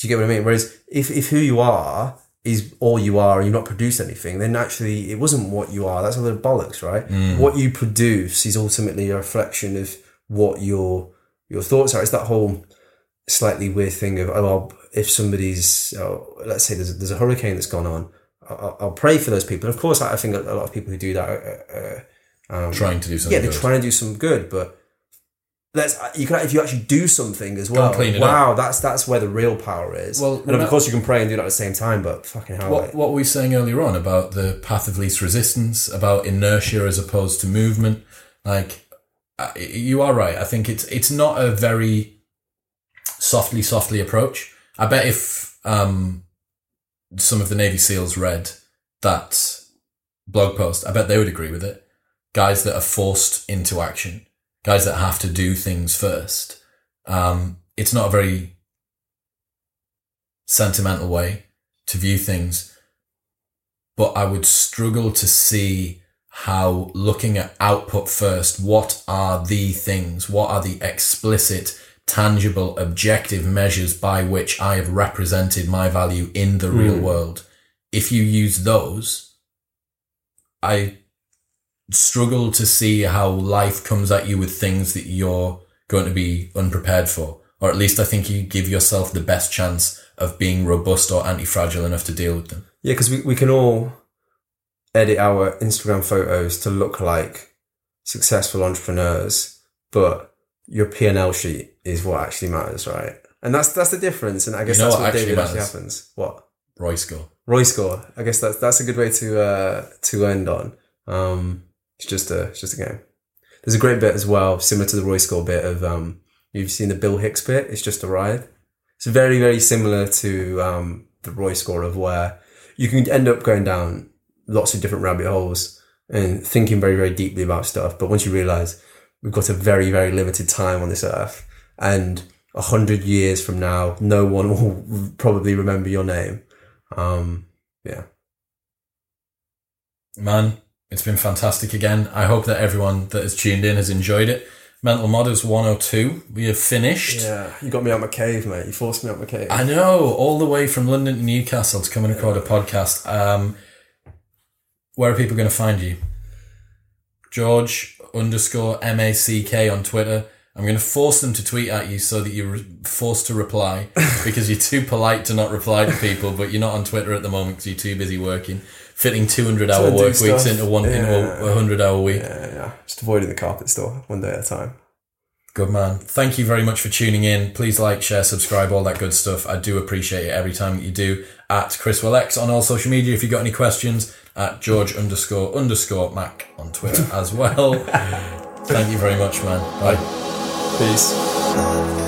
Do you get what I mean? Whereas if, if who you are is all you are and you've not produced anything, then actually it wasn't what you are. That's a little bollocks, right? What you produce is ultimately a reflection of what your your thoughts are. It's that whole slightly weird thing of oh, well, if somebody's oh, let's say there's, there's a hurricane that's gone on, I'll, I'll pray for those people. And of course, I think a lot of people who do that are, are, Trying to do something. yeah, they're good. trying to do some good, but let's you can if you actually do something as well. wow, that's that's where the real power is. Well, and of that- course you can pray and do that at the same time, but fucking hell, What, what were we saying earlier on about the path of least resistance, about inertia as opposed to movement? Like, uh, you are right. I think it's it's not a very softly, softly approach. I bet if um, some of the Navy SEALs read that blog post, I bet they would agree with it. Guys that are forced into action, guys that have to do things first. Um, it's not a very sentimental way to view things, but I would struggle to see how looking at output first, what are the things, what are the explicit, tangible, objective measures by which I have represented my value in the real hmm. world. If you use those, I struggle to see how life comes at you with things that you're going to be unprepared for. Or at least I think you give yourself the best chance of being robust or anti-fragile enough to deal with them. yeah, because we, we can all edit our Instagram photos to look like successful entrepreneurs, but your P and L sheet is what actually matters, right? And that's that's the difference. And I guess You know that's what what, actually David actually happens. What Roy score. Roy score? I guess that's that's a good way to uh, to end on. Um, it's just a it's just a game. There's a great bit as well, similar to the Roy score bit of um, you've seen the Bill Hicks bit. It's just a ride. It's very very similar to um, the Roy score of where you can end up going down lots of different rabbit holes and thinking very very deeply about stuff. But once you realize we've got a very very limited time on this earth, and a hundred years from now, no one will probably remember your name. Um, yeah. Man, it's been fantastic again. I hope that everyone that has tuned in has enjoyed it. Mental Models 102, we have finished. Yeah, you got me out my cave, mate. You forced me out my cave. I know, all the way from London to Newcastle to come and record a podcast. Um, where are people going to find you? George underscore M A C K on Twitter. I'm going to force them to tweet at you so that you're re- forced to reply because you're too polite to not reply to people, but you're not on Twitter at the moment because you're too busy working, fitting 200 hour work weeks into one into a 100 hour week. yeah, yeah. Just avoiding the carpet store one day at a time. Good man. Thank you very much for tuning in. Please like, share, subscribe, all that good stuff. I do appreciate it every time that you do. At Chris Willex on all social media. If you've got any questions, at George underscore underscore Mack on Twitter as well. Thank you very much, man. Bye. Peace.